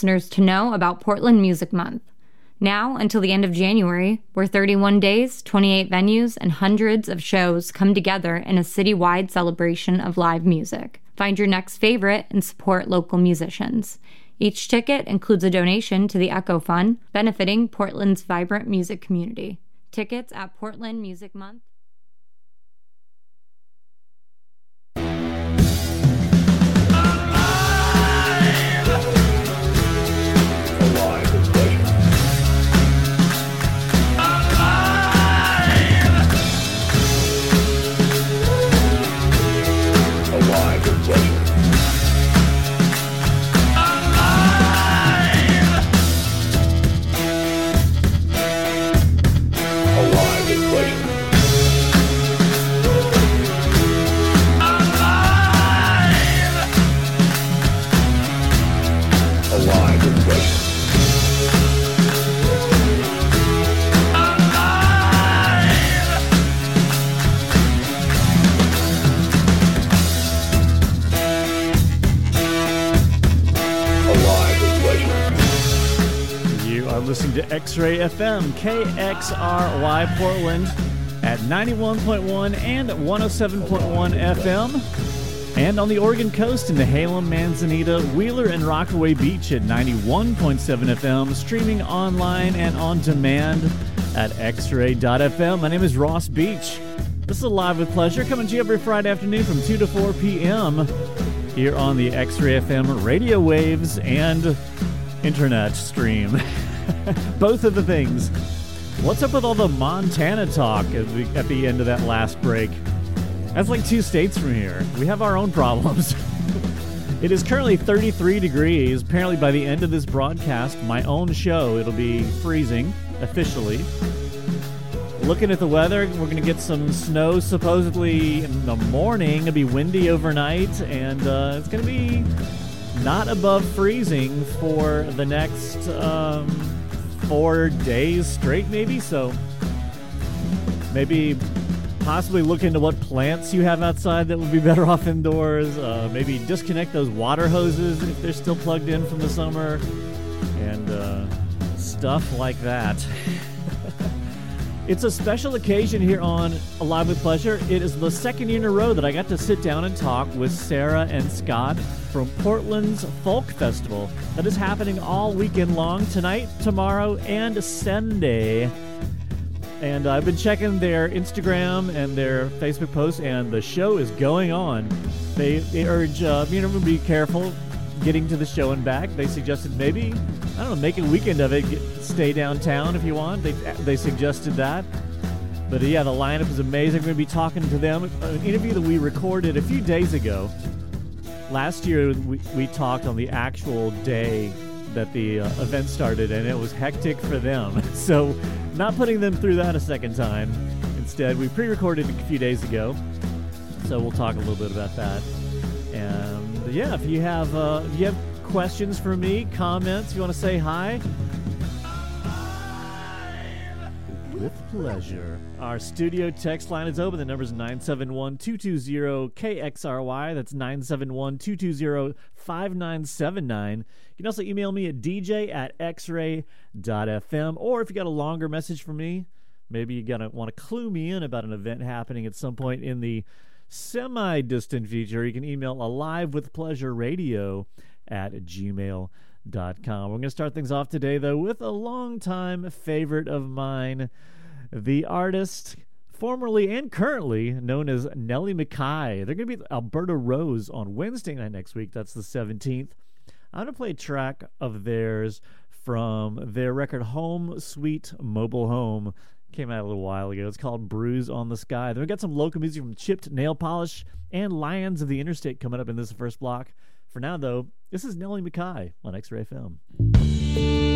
listeners to know about Portland Music Month. Now until the end of January, where 31 days, 28 venues, and hundreds of shows come together in a citywide celebration of live music. Find your next favorite and support local musicians. Each ticket includes a donation to the Echo Fund, benefiting Portland's vibrant music community. Tickets at Portland Music Month. Listening to X Ray FM, KXRY Portland at 91.1 and 107.1 FM. And on the Oregon coast in Nehalem, Manzanita, Wheeler, and Rockaway Beach at 91.7 FM, streaming online and on demand at xray.fm. My name is Ross Beach. This is Live with Pleasure coming to you every Friday afternoon from 2 to 4 p.m. here on the X Ray FM radio waves and internet stream. Both of the things. What's up with all the Montana talk at the, at the end of that last break? That's like two states from here. We have our own problems. it is currently 33 degrees. Apparently, by the end of this broadcast, my own show, it'll be freezing officially. Looking at the weather, we're going to get some snow supposedly in the morning. It'll be windy overnight, and uh, it's going to be not above freezing for the next um, four days straight, maybe. So maybe possibly look into what plants you have outside that would be better off indoors. Uh, maybe disconnect those water hoses if they're still plugged in from the summer, and uh, stuff like that. It's a special occasion here on Alive with Pleasure. It is the second year in a row that I got to sit down and talk with Sarah and Scott from Portland's Folk Festival that is happening all weekend long tonight, tomorrow, and Sunday. And I've been checking their Instagram and their Facebook posts, and the show is going on. They, they urge uh, you know be careful getting to the show and back. They suggested maybe I don't know, make a weekend of it. Get, stay downtown if you want. They they suggested that. But yeah, the lineup is amazing. We're going to be talking to them. An interview that we recorded a few days ago. Last year, we, we talked on the actual day that the uh, event started, and it was hectic for them. So, not putting them through that a second time. Instead, we pre recorded a few days ago. So, we'll talk a little bit about that. And yeah, if you have, uh, if you have questions for me, comments, you want to say hi, with pleasure. Our studio text line is open. The number is 971 220 KXRY. That's 971 220 5979. You can also email me at dj at xray.fm. Or if you got a longer message for me, maybe you gotta want to clue me in about an event happening at some point in the semi distant future, you can email alive with pleasure radio at gmail.com. We're going to start things off today, though, with a longtime favorite of mine, the artist formerly and currently known as Nellie McKay. They're going to be Alberta Rose on Wednesday night next week. That's the 17th. I'm going to play a track of theirs from their record Home Sweet Mobile Home. Came out a little while ago. It's called Bruise on the Sky. Then we got some local music from Chipped Nail Polish and Lions of the Interstate coming up in this first block. For now, though, this is Nellie McKay on X Ray FM.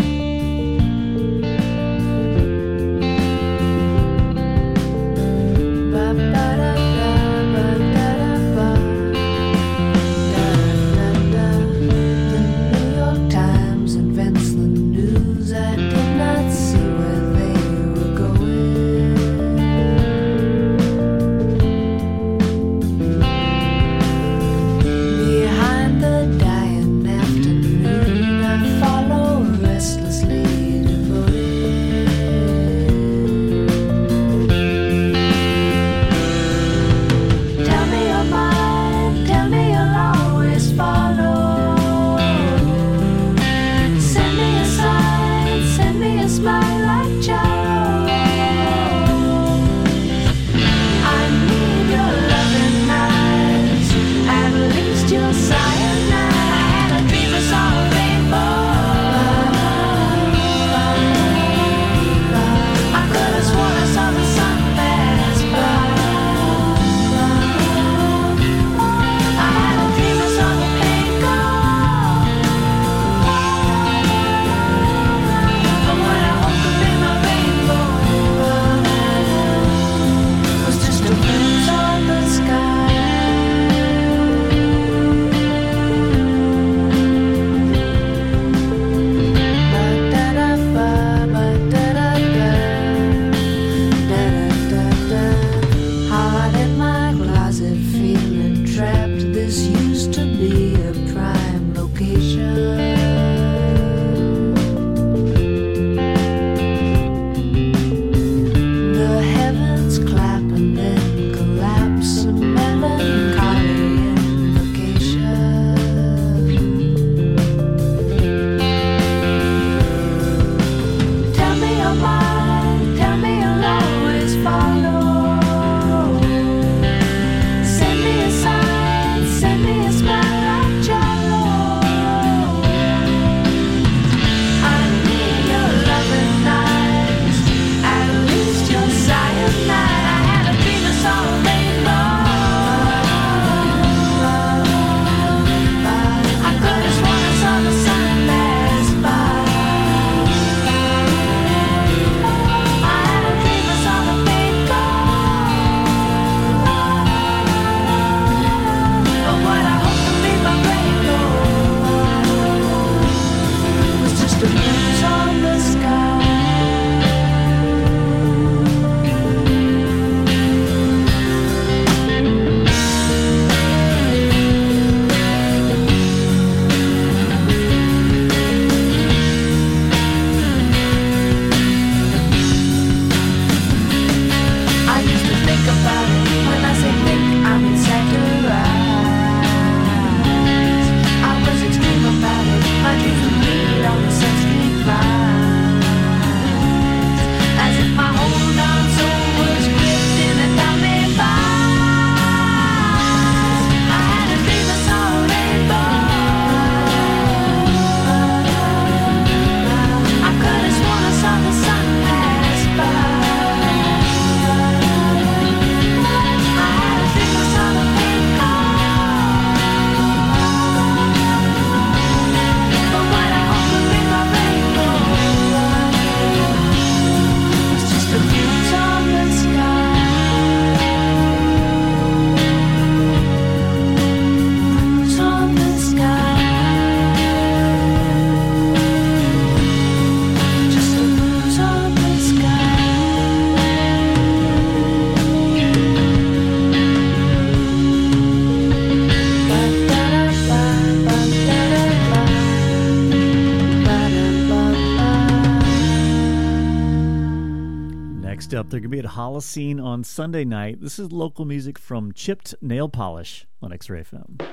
They're going to be at Holocene on Sunday night. This is local music from Chipped Nail Polish on X Ray FM.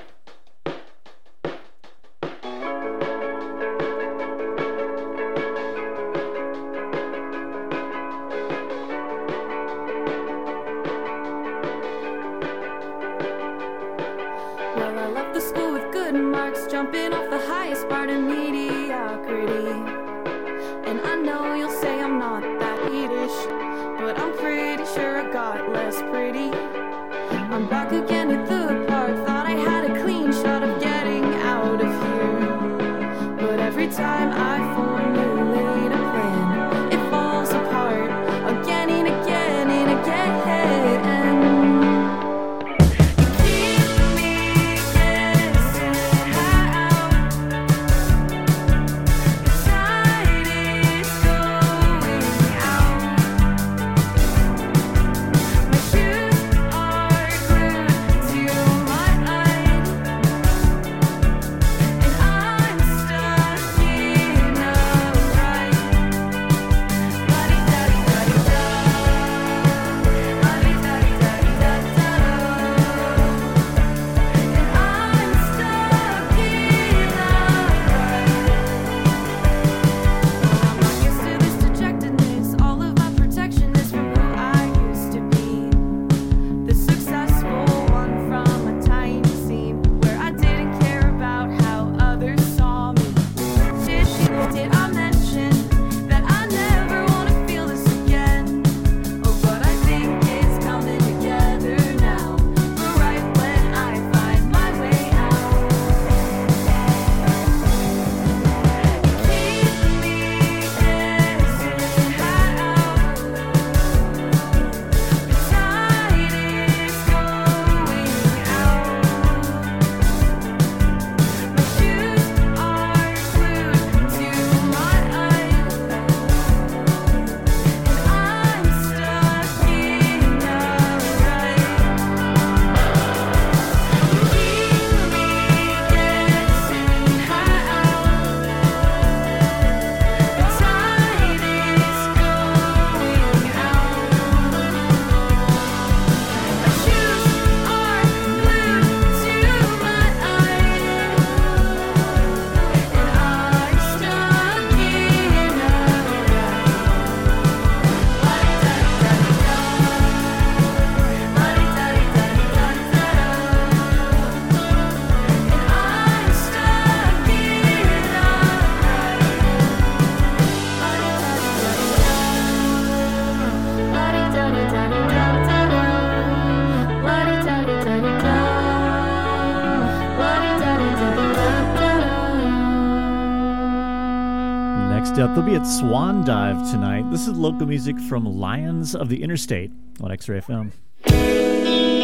be at Swan Dive tonight. This is local music from Lions of the Interstate on X Ray FM.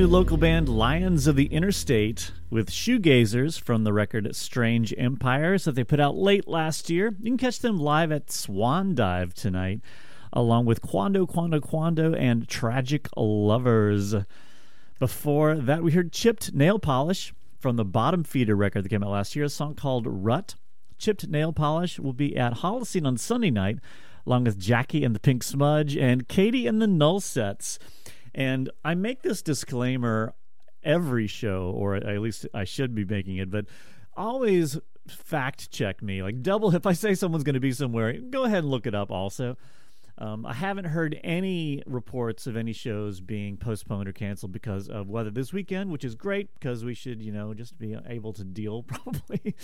New local band Lions of the Interstate with Shoegazers from the record Strange Empires that they put out late last year. You can catch them live at Swan Dive tonight, along with Quando, Quando, Quando, and Tragic Lovers. Before that, we heard Chipped Nail Polish from the Bottom Feeder record that came out last year, a song called Rut. Chipped Nail Polish will be at Holocene on Sunday night, along with Jackie and the Pink Smudge and Katie and the Null Sets. And I make this disclaimer every show, or at least I should be making it, but always fact check me. Like, double, if I say someone's going to be somewhere, go ahead and look it up also. Um, I haven't heard any reports of any shows being postponed or canceled because of weather this weekend, which is great because we should, you know, just be able to deal probably.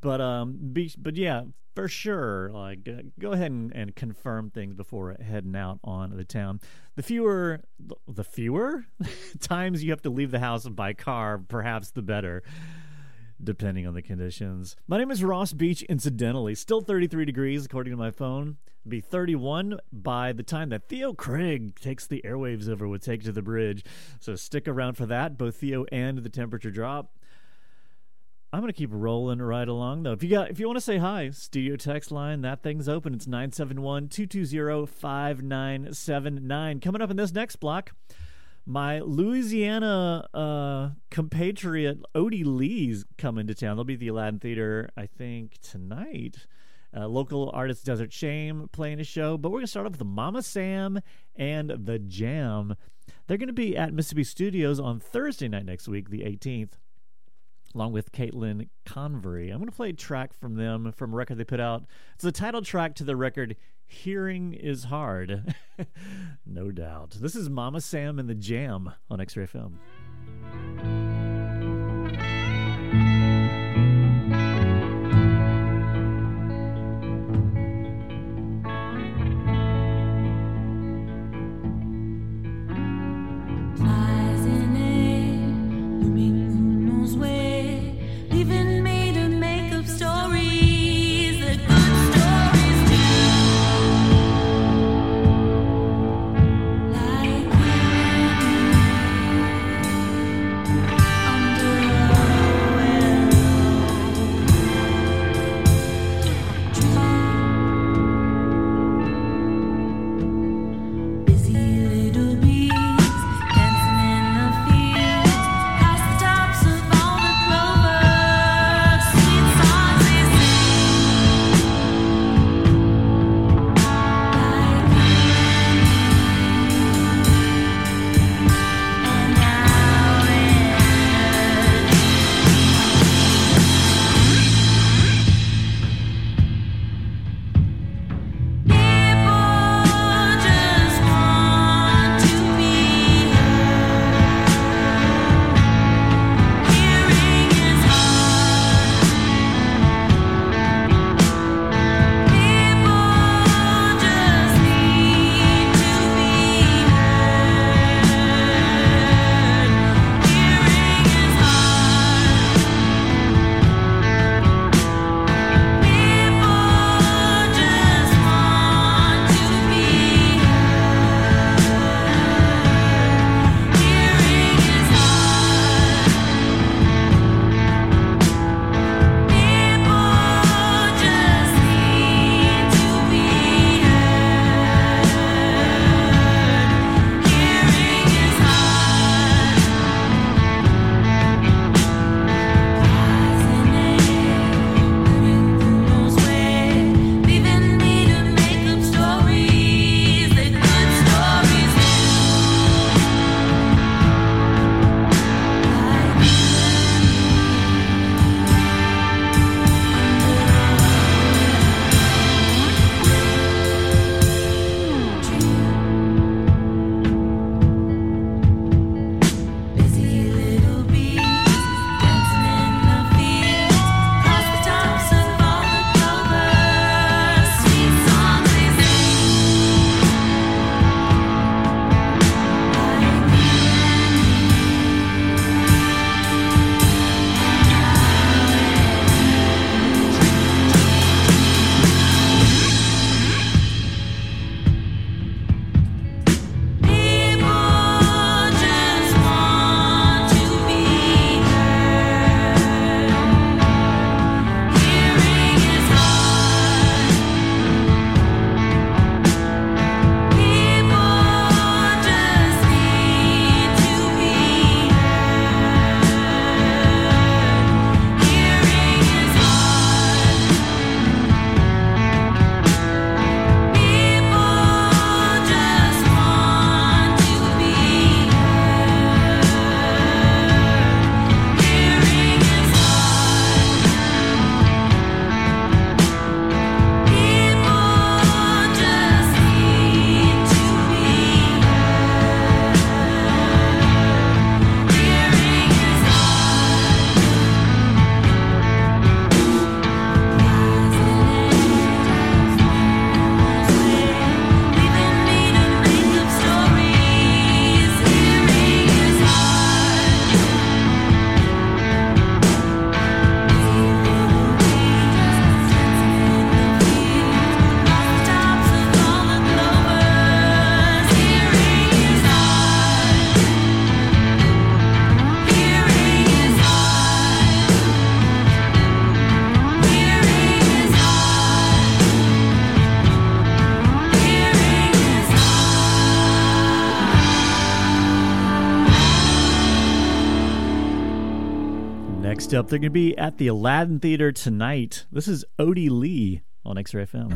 but um, be, but yeah, for sure, like uh, go ahead and, and confirm things before heading out on the town. The fewer, the fewer times you have to leave the house by car, perhaps the better depending on the conditions. My name is Ross Beach, incidentally. Still 33 degrees, according to my phone. Be 31 by the time that Theo Craig takes the airwaves over with Take to the Bridge. So stick around for that, both Theo and the temperature drop. I'm gonna keep rolling right along though. If you got if you want to say hi, studio text line, that thing's open. It's 971-220-5979. Coming up in this next block, my Louisiana uh, compatriot Odie Leigh's coming to town. They'll be at the Aladdin Theater, I think, tonight. Uh, local artist Desert Shame playing a show, but we're gonna start off with Mama Sam and the Jam. They're gonna be at Mississippi Studios on Thursday night next week, the 18th, along with Caitlin Convery. I'm gonna play a track from them from a record they put out. It's the title track to the record Hearing is Hard. no doubt. This is Mama Sam and the Jam on X Ray FM. up. They're going to be at the Aladdin Theater tonight. This is Odie Leigh on X Ray FM.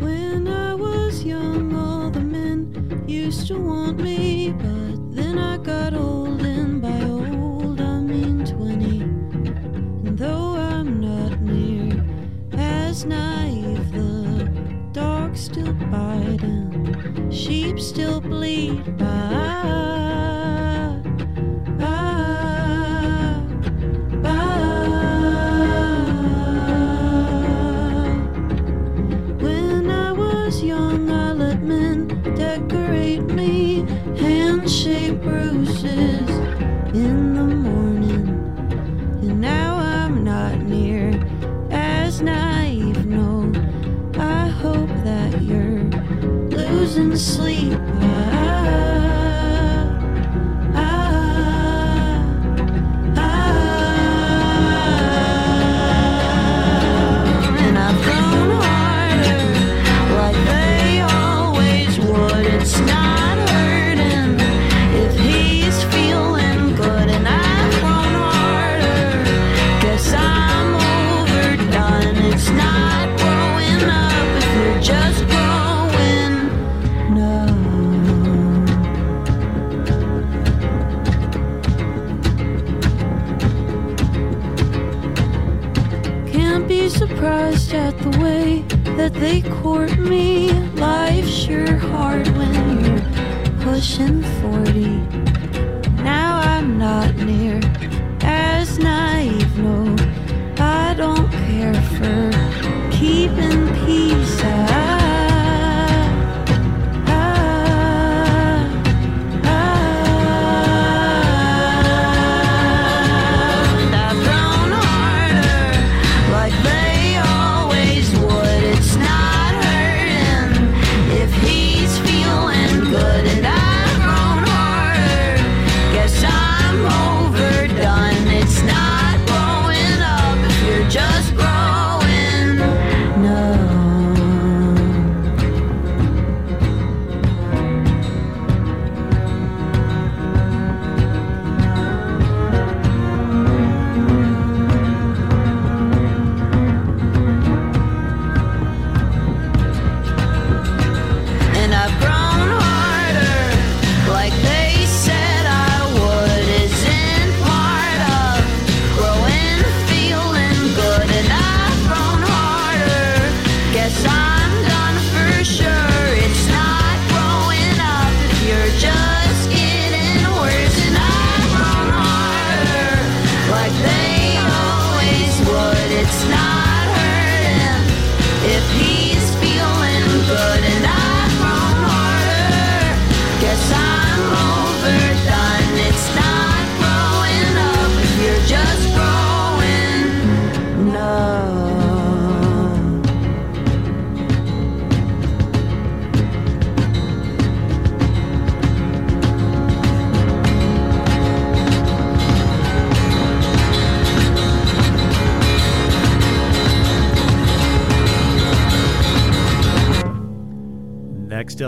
When I was young, all the men used to want me, but then I got old, and by old I mean 20. And though I'm not near as naive, the dogs still bite and sheep still bleed. By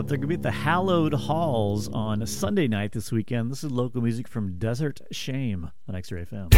They're going to be at the Hallowed Halls on a Sunday night this weekend. This is local music from Desert Shame on X Ray FM.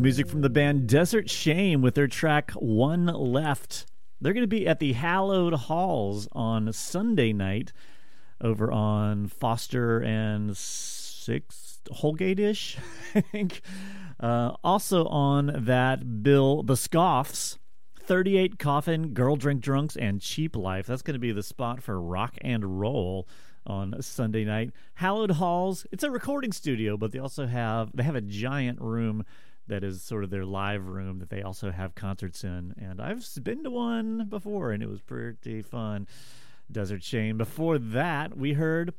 Music from the band Desert Shame with their track One Left. They're going to be at the Hallowed Halls on Sunday night over on Foster and 6th, Holgate ish, I think. Uh, also on that bill, The Scoffs, 38 Coffin, Girl Drink Drunks, and Cheap Life. That's going to be the spot for rock and roll on Sunday night. Hallowed Halls, it's a recording studio, but they also have they have a giant room that is sort of their live room that they also have concerts in. And I've been to one before and it was pretty fun. Desert Shame. Before that, we heard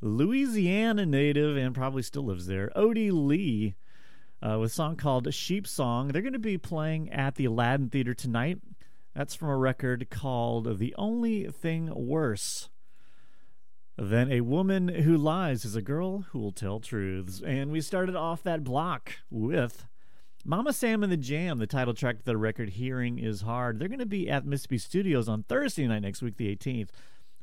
Louisiana native and probably still lives there, Odie Leigh. Uh, with a song called Sheep Song. They're going to be playing at the Aladdin Theater tonight. That's from a record called The Only Thing Worse Than a Woman Who Lies is a Girl Who Will Tell Truths. And we started off that block with Mama Sam and the Jam, the title track to the record Hearing is Hard. They're going to be at Mississippi Studios on Thursday night next week, the 18th,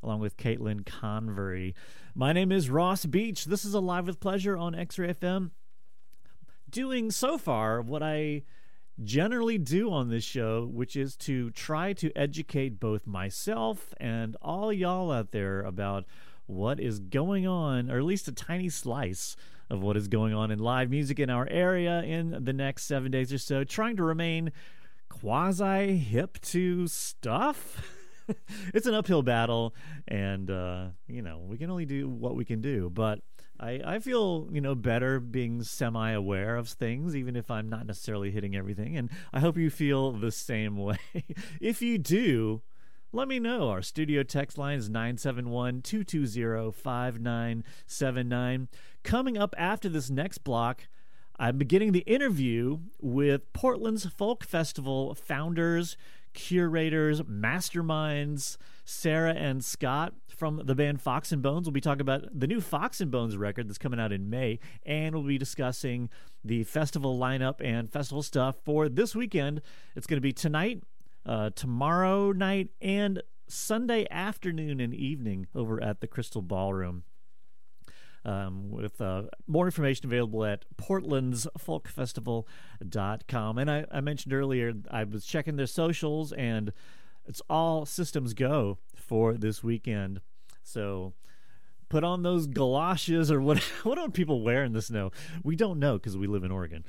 along with Caitlin Convery. My name is Ross Beach. This is Alive with Pleasure on X Ray FM. Doing so far what I generally do on this show, which is to try to educate both myself and all y'all out there about what is going on, or at least a tiny slice of what is going on in live music in our area in the next seven days or so, trying to remain quasi hip to stuff. it's an uphill battle, and uh, you know we can only do what we can do. But I, I feel you know better being semi aware of things, even if I'm not necessarily hitting everything. And I hope you feel the same way. if you do, let me know. Our studio text line is 971 220 5979. Coming up after this next block, I'm beginning the interview with Portland's Folk Festival founders, curators, masterminds, Sarah and Scott from the band Fox and Bones. We'll be talking about the new Fox and Bones record that's coming out in May, and we'll be discussing the festival lineup and festival stuff for this weekend. It's going to be tonight, uh, tomorrow night, and Sunday afternoon and evening over at the Crystal Ballroom. Um, with uh, more information available at portlandsfolkfestival.com. And I, I mentioned earlier, I was checking their socials, and it's all systems go for this weekend. So put on those galoshes or what what do people wear in the snow? We don't know because we live in Oregon.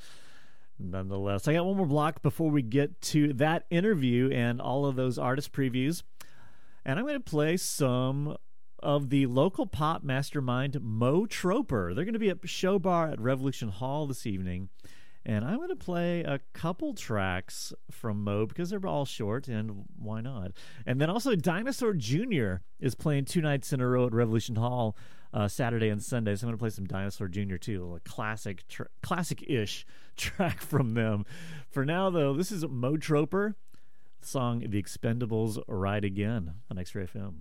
Nonetheless, I got one more block before we get to that interview and all of those artist previews. And I'm going to play some of the local pop mastermind Mo Troper. They're going to be at Show Bar at Revolution Hall this evening. And I'm going to play a couple tracks from Mo because they're all short, and why not? And then also, Dinosaur Jr. is playing two nights in a row at Revolution Hall uh, Saturday and Sunday. So I'm going to play some Dinosaur Jr. too, a classic, tr- classic-ish track from them. For now, though, this is Mo Troper, song "The Expendables Ride Again" on X-Ray FM.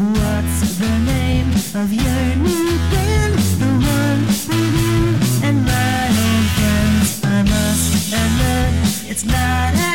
What's the name of your new band? It's not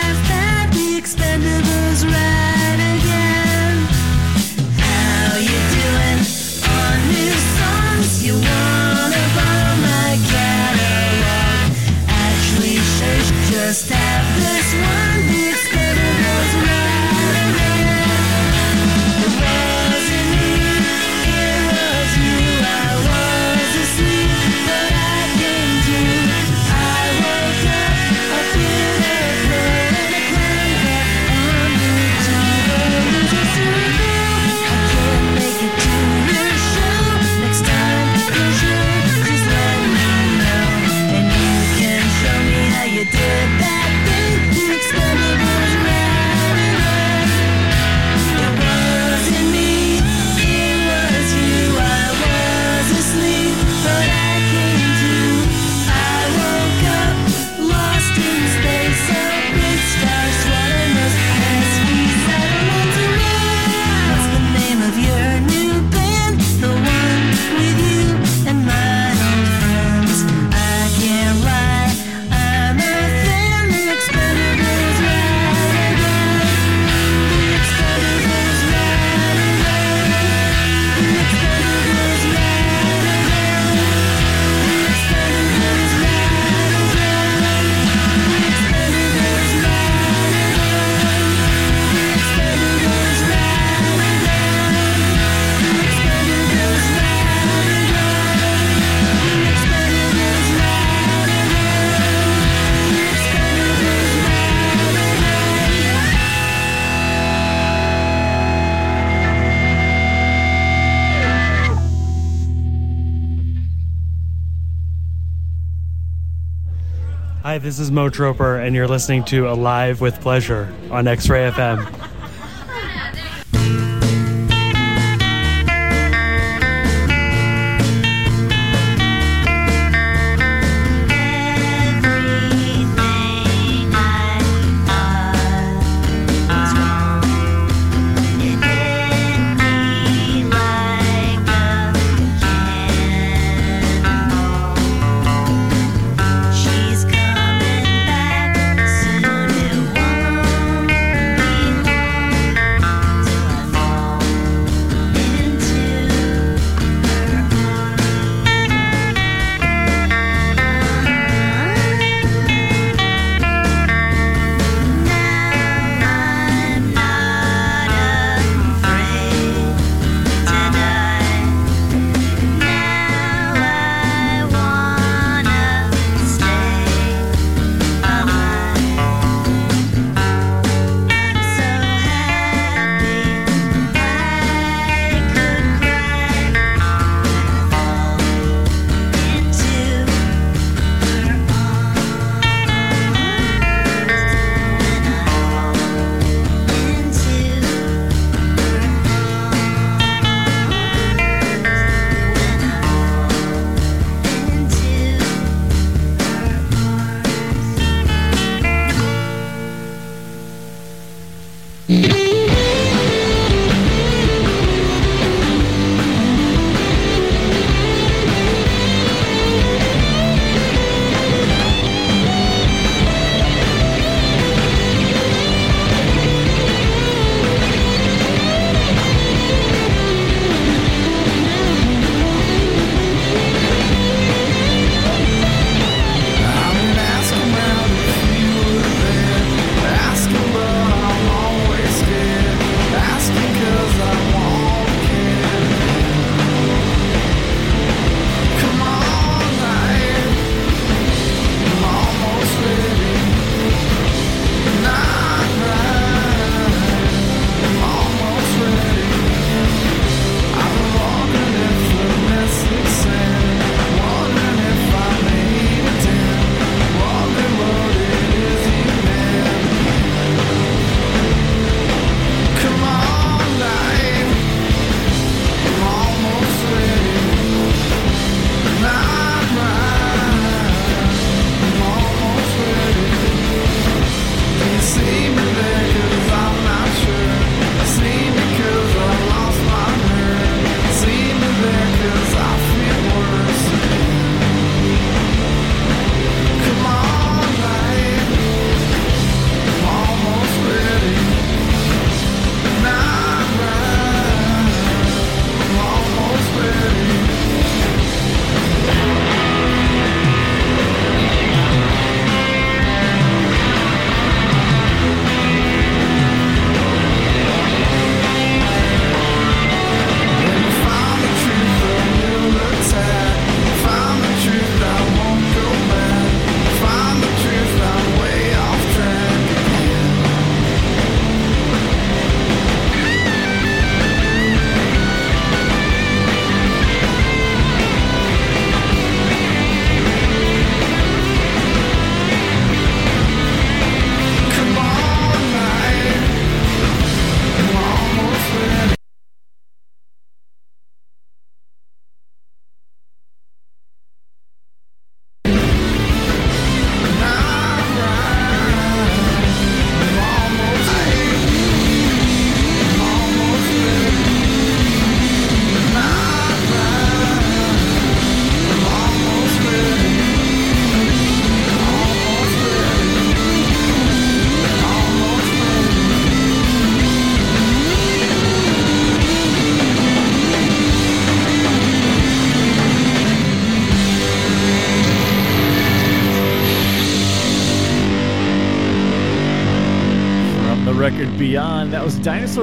this is Mo Troper, and you're listening to Alive with Pleasure on X Ray FM.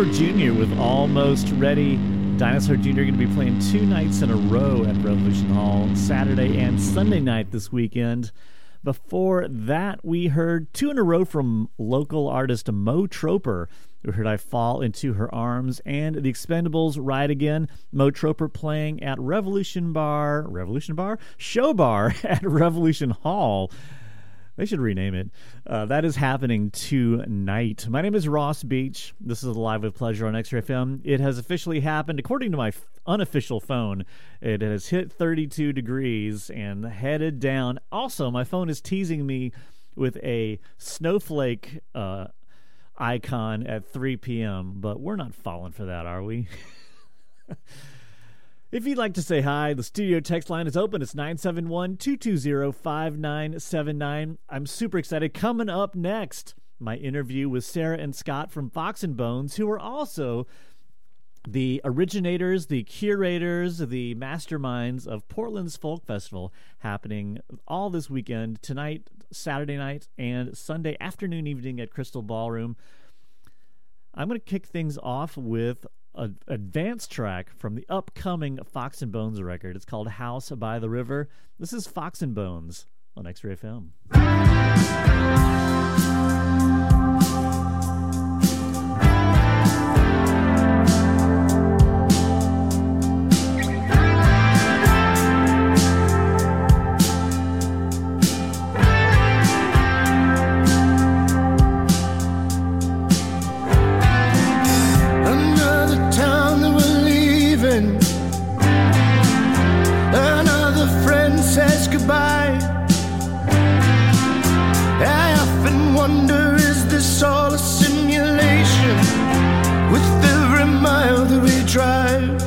Dinosaur Jr. with Almost Ready. Dinosaur Jr. going to be playing two nights in a row at Revolution Hall, Saturday and Sunday night this weekend. Before that, we heard two in a row from local artist Mo Troper. We heard I Fall Into Her Arms and The Expendables Ride Again. Mo Troper playing at Revolution Bar, Revolution Bar? Show Bar at Revolution Hall. They should rename it. Uh, that is happening tonight. My name is Ross Beach. This is Live with Pleasure on X-Ray FM. It has officially happened. According to my unofficial phone, it has hit 32 degrees and headed down. Also, my phone is teasing me with a snowflake uh, icon at 3 p.m., but we're not falling for that, are we? If you'd like to say hi, the studio text line is open. It's 971 220 5979. I'm super excited. Coming up next, my interview with Sarah and Scott from Fox and Bones, who are also the originators, the curators, the masterminds of Portland's Folk Festival happening all this weekend, tonight, Saturday night, and Sunday afternoon, evening at Crystal Ballroom. I'm going to kick things off with an advanced track from the upcoming Fox and Bones record. It's called House by the River. This is Fox and Bones on X-Ray FM. Is this all a simulation with every mile that we drive?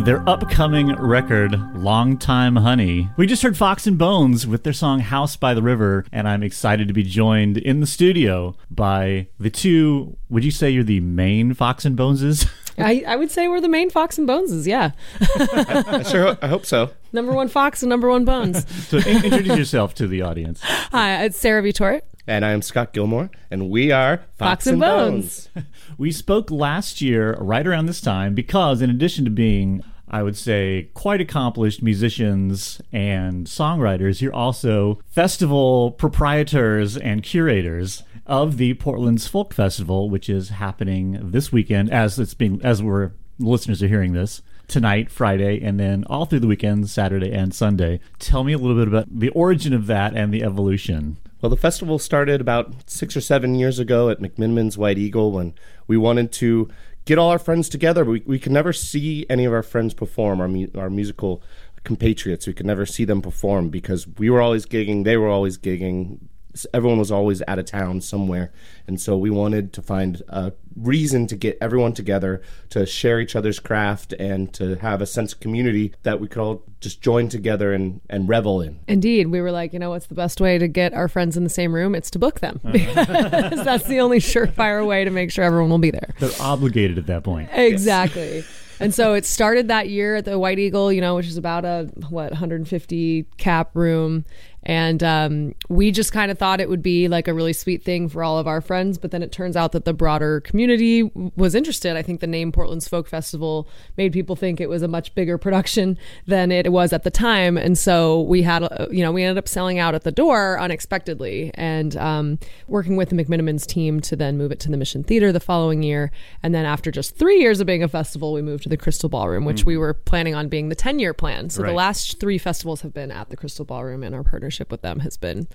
Their upcoming record, Long Time Honey, we just heard Fox and Bones with their song House by the River, and I'm excited to be joined in the studio by the two. Would you say you're the main Fox and Boneses? I, I would say we're the main Fox and Boneses, yeah. I sure, I hope so. Number one Fox and number one Bones. so in- introduce yourself to the audience. Hi, it's Sarah Vitort. And I am Scott Gilmore, and we are Fox, Fox and Bones. We spoke last year, right around this time, because in addition to being, I would say, quite accomplished musicians and songwriters, you're also festival proprietors and curators of the Portland's Folk Festival, which is happening this weekend, as it's being, as we're listeners are hearing this. Tonight, Friday, and then all through the weekend, Saturday and Sunday. Tell me a little bit about the origin of that and the evolution. Well, the festival started about six or seven years ago at McMenamin's White Eagle when we wanted to get all our friends together. We, we could never see any of our friends perform, our, mu- our musical compatriots. We could never see them perform because we were always gigging, they were always gigging. S- Everyone was always out of town somewhere. And so we wanted to find a reason to get everyone together to share each other's craft and to have a sense of community that we could all just join together and, and revel in. Indeed, we were like, you know, what's the best way to get our friends in the same room? It's to book them. Because that's the only surefire way to make sure everyone will be there. They're obligated at that point. Exactly. And so it started that year at the White Eagle, you know, which is about a what 150 cap room, and um, we just kind of thought it would be like a really sweet thing for all of our friends. But then it turns out that the broader community was interested. I think the name Portland's Folk Festival made people think it was a much bigger production than it was at the time, and so we had, uh, you know, we ended up selling out at the door unexpectedly, and um, working with the McMenamins team to then move it to the Mission Theater the following year, and then after just three years of being a festival, we moved to the Crystal Ballroom, which we were planning on being the 10 year plan. So Right. the last three festivals have been at the Crystal Ballroom, in our partnership with them has been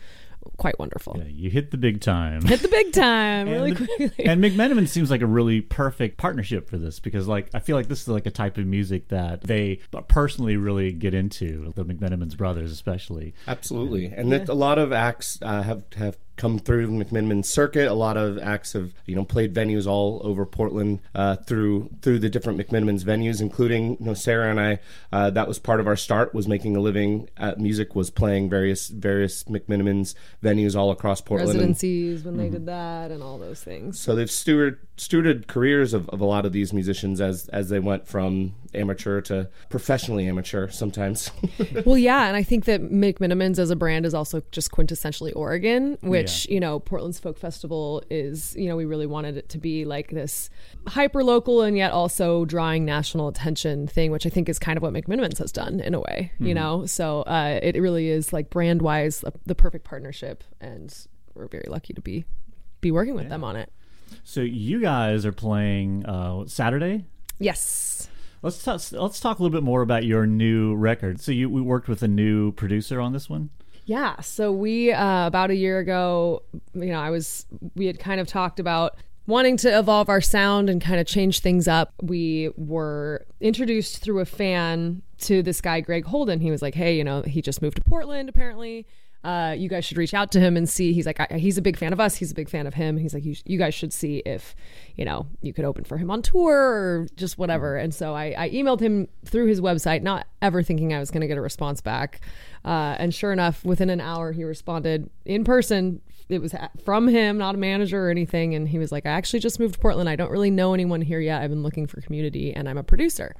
quite wonderful. Yeah, you hit the big time. Hit the big time really and, the- quickly. and McMenamin seems like a really perfect partnership for this because, like, I feel like this is like a type of music that they personally really get into. The McMenamin's brothers, especially. Absolutely, and that a lot of acts uh, have have come through the McMenamin circuit. A lot of acts have you know played venues all over Portland uh, through through the different McMenamin's venues, including you know Sarah and I. Uh, that was part of our start was making a living at music, was playing various various McMenamin's venues all across Portland. and- Residencies when they did that and all those things. so they've steward, stewarded careers of, of a lot of these musicians as as they went from amateur to professionally amateur sometimes. well, yeah, and I think that McMenamins as a brand is also just quintessentially Oregon, which you know Portland's Folk Festival is. You know, we really wanted it to be like this hyper local and yet also drawing national attention thing, which I think is kind of what McMenamins has done in a way. You know, so uh, it really is like brand wise the perfect partnership, and we're very lucky to be be working with them on it. So you guys are playing uh, Saturday. Yes. Let's talk. Let's talk a little bit more about your new record. So you we worked with a new producer on this one. Yeah. So we uh, about a year ago, you know, I was we had kind of talked about wanting to evolve our sound and kind of change things up. We were introduced through a fan to this guy Greg Holden. He was like, "Hey, you know, he just moved to Portland apparently." Uh, you guys should reach out to him and see. He's like, I, he's a big fan of us. He's a big fan of him. He's like, you, you guys should see if, you know, you could open for him on tour or just whatever. And so I, I emailed him through his website, not ever thinking I was going to get a response back. Uh, and sure enough, within an hour, he responded in person. It was from him, not a manager or anything. And he was like, I actually just moved to Portland. I don't really know anyone here yet. I've been looking for community and I'm a producer.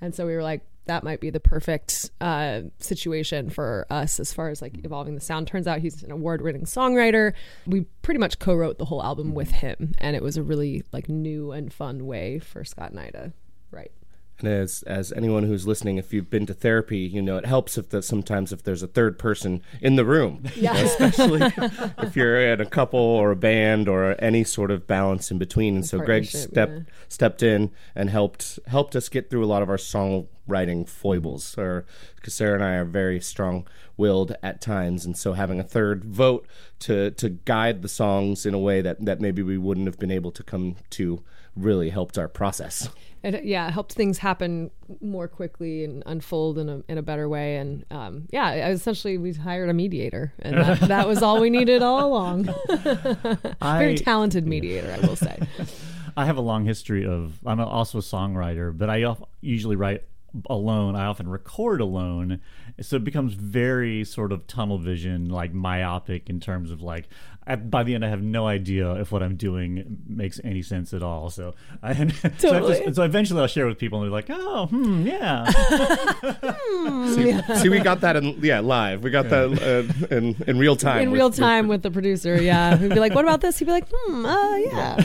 And so we were like, that might be the perfect uh, situation for us as far as like evolving the sound. Turns out he's an award-winning songwriter. We pretty much co-wrote the whole album with him, and it was a really like new and fun way for Scott and I to write. And as as anyone who's listening, if you've been to therapy, you know it helps if that sometimes if there's a third person in the room, Yeah. especially if you're in a couple or a band or any sort of balance in between. And so Greg stepped yeah. stepped in and helped helped us get through a lot of our songwriting foibles. Mm-hmm. Or because Sarah and I are very strong willed at times, and so having a third vote to to guide the songs in a way that that maybe we wouldn't have been able to come to really helped our process. It, yeah, helped things happen more quickly and unfold in a in a better way. And um, yeah, essentially we hired a mediator, and that, that was all we needed all along. Very talented mediator, I will say. I have a long history of. I'm also a songwriter, but I usually write alone. I often record alone, so it becomes very sort of tunnel vision, like myopic in terms of like at, by the end, I have no idea if what I'm doing makes any sense at all. So, I, so, I just- so eventually, I'll share with people, and they're like, "Oh, hmm, yeah." See, see, we got that in yeah live. We got that uh, in in real time. in with- real with- time with the producer. Yeah, he'd be like, "What about this?" He'd be like, "Hmm, uh, yeah."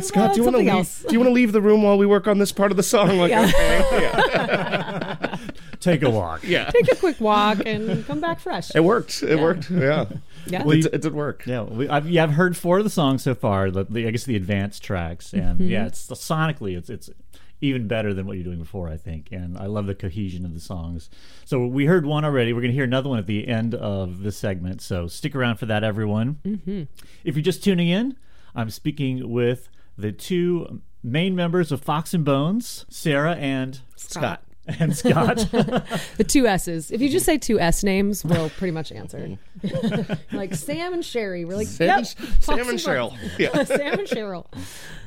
Scott, Uh, do you want to leave? Do you want to leave the room while we work on this part of the song? Like, Yeah. okay. Take a walk. yeah. Take a quick walk and come back fresh. It worked. It worked. Yeah. Yeah. It, it did work. Yeah, we, I've, yeah, I've heard four of the songs so far. The, the I guess the advanced tracks, and Mm-hmm. yeah, it's sonically, it's it's even better than what you're doing before, I think. And I love the cohesion of the songs. So we heard one already. We're gonna hear another one at the end of the segment. So stick around for that, everyone. Mm-hmm. If you're just tuning in, I'm speaking with the two main members of Fox and Bones, Sarah and Scott. And Scott. The two S's. If you just say two S names, we'll pretty much answer. like Sam and Sherry. We're like, Sam, yep, and, Fox Sam and and Cheryl. Yeah. Sam and Cheryl.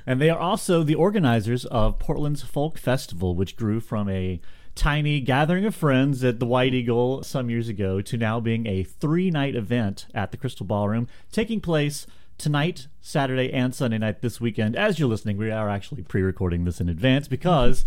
And they are also the organizers of Portland's Folk Festival, which grew from a tiny gathering of friends at the White Eagle some years ago to now being a three night event at the Crystal Ballroom, taking place tonight, Saturday, and Sunday night this weekend. As you're listening, we are actually pre recording this in advance because.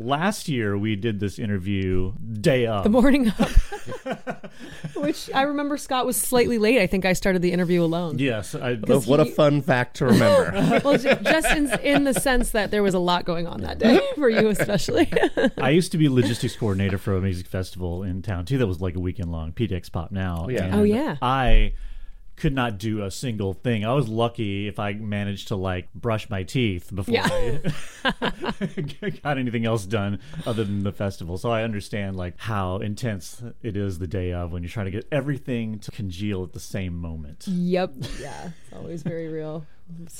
Last year we did this interview day of. The morning up. Which I remember Scott was slightly late. I think I started the interview alone. yes, I, Oh, what a fun fact to remember. Well, ju- just in, in the sense that there was a lot going on that day for you, especially. I used to be logistics coordinator for a music festival in town too. That was like a weekend long. PDX Pop now. yeah. and Oh, yeah. Oh, I could not do a single thing. I was lucky if I managed to like brush my teeth before Yeah. I got anything else done other than the festival. So I understand like how intense it is the day of when you're trying to get everything to congeal at the same moment. Yep. Yeah. It's always very real.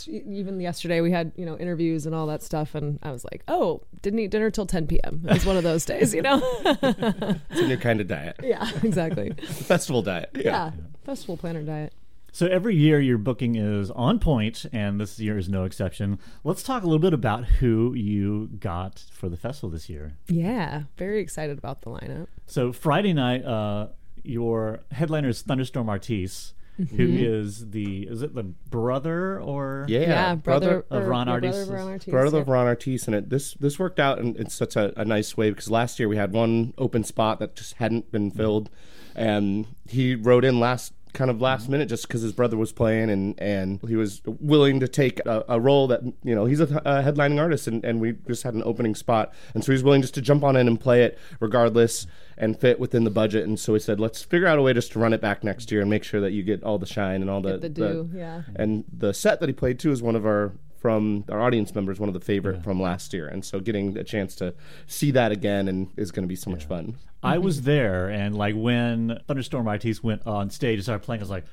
Even yesterday, we had you know interviews and all that stuff, and I was like, "Oh, didn't eat dinner till 10 p.m." It was one of those days, you know. it's a new kind of diet. yeah, exactly. The festival diet. Yeah, festival planner diet. So every year your booking is on point, and this year is no exception. Let's talk a little bit about who you got for the festival this year. Yeah, very excited about the lineup. So Friday night, uh, your headliner is Thunderstorm Artis, who is the is it the brother or Yeah. Yeah, brother, of or- Ron Artis. brother of Ron Artis, Brother yeah. of Ron Artis, and it this this worked out in, in such a, a nice way because last year we had one open spot that just hadn't been filled, and he wrote in last kind of last minute just because his brother was playing and and he was willing to take a, a role that you know he's a, a headlining artist and, and we just had an opening spot and so he's willing just to jump on in and play it regardless and fit within the budget and so we said let's figure out a way just to run it back next year and make sure that you get all the shine and all the the due, yeah. and the set that he played too is one of our from our audience members, one of the favorite from last year, and so getting a chance to see that again and is going to be so much fun. I was there, and like when Thunderstorm Artis went on stage and started playing, I was like,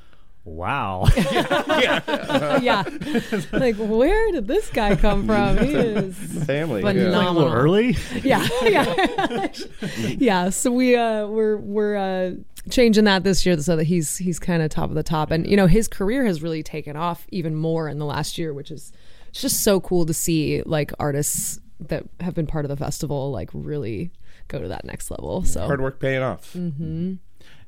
"Wow!" yeah, like where did this guy come from? He is Family, But yeah. not- a little early. yeah, yeah, yeah. So we uh, we're we're uh, changing that this year so that he's he's kind of top of the top, and you know his career has really taken off even more in the last year, which is it's just so cool to see like artists that have been part of the festival like really go to that next level. So hard work paying off. Mm.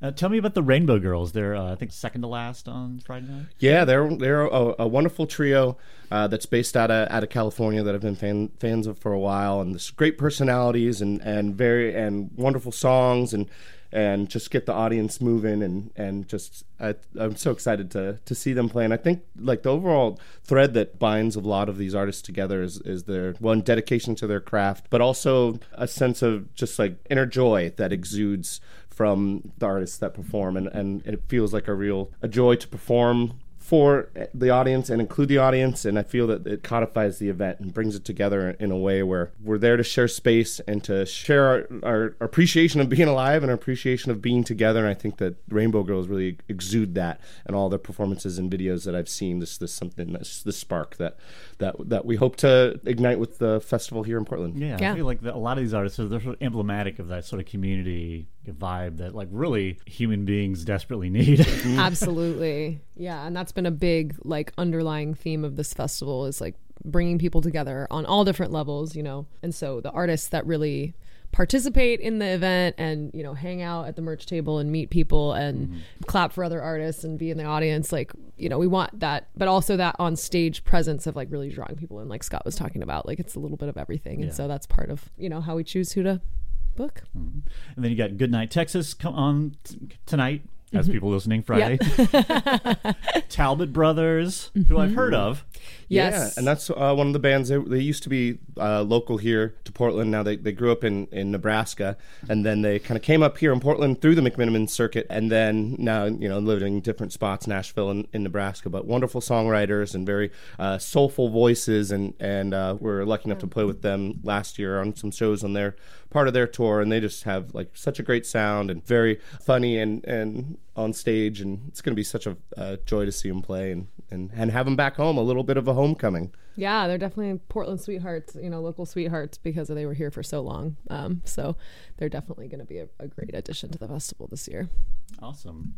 Uh, tell me about the Rainbow Girls. They're uh, I think second to last on Friday night. Yeah, they're they're a, a wonderful trio uh, that's based out of out of California that I've been fan, fans of for a while, and this great personalities and and very and wonderful songs and and just get the audience moving and and just I, I'm so excited to to see them play. And I think like the overall thread that binds a lot of these artists together is is their one dedication to their craft, but also a sense of just like inner joy that exudes from the artists that perform and, and it feels like a real a joy to perform for the audience and include the audience and i feel that it codifies the event and brings it together in a way where we're there to share space and to share our, our appreciation of being alive and our appreciation of being together and i think that rainbow girls really exude that and all their performances and videos that i've seen this this something that's this spark that that that we hope to ignite with the festival here in portland Yeah, Yeah. I feel like the, a lot of these artists are they're sort of emblematic of that sort of community vibe that like really human beings desperately need. Absolutely. Yeah, and that's been a big like underlying theme of this festival is like bringing people together on all different levels, you know. And so the artists that really participate in the event and you know hang out at the merch table and meet people and mm-hmm. clap for other artists and be in the audience like you know we want that but also that on stage presence of like really drawing people in like scott was talking about like it's a little bit of everything. And Yeah. so that's part of you know how we choose who to book. Mm-hmm. And then you got Goodnight Texas come on t- tonight, as Mhm. people listening Yep. Friday. Talbot Brothers, who I've heard of. Yeah, and that's uh, one of the bands. They, they used to be uh, local here to Portland. Now they, they grew up in, in Nebraska, and then they kind of came up here in Portland through the McMenamin circuit, and then now you know living in different spots, Nashville and in Nebraska. But wonderful songwriters and very uh, soulful voices, and and uh, we're lucky enough to play with them last year on some shows on their part of their tour, and they just have like such a great sound and very funny and and on stage, and it's going to be such a uh, joy to see them play and, and and have them back home. A little bit of a homecoming. Yeah, they're definitely Portland sweethearts, you know, local sweethearts because they were here for so long. Um, so they're definitely going to be a, a great addition to the festival this year. Awesome.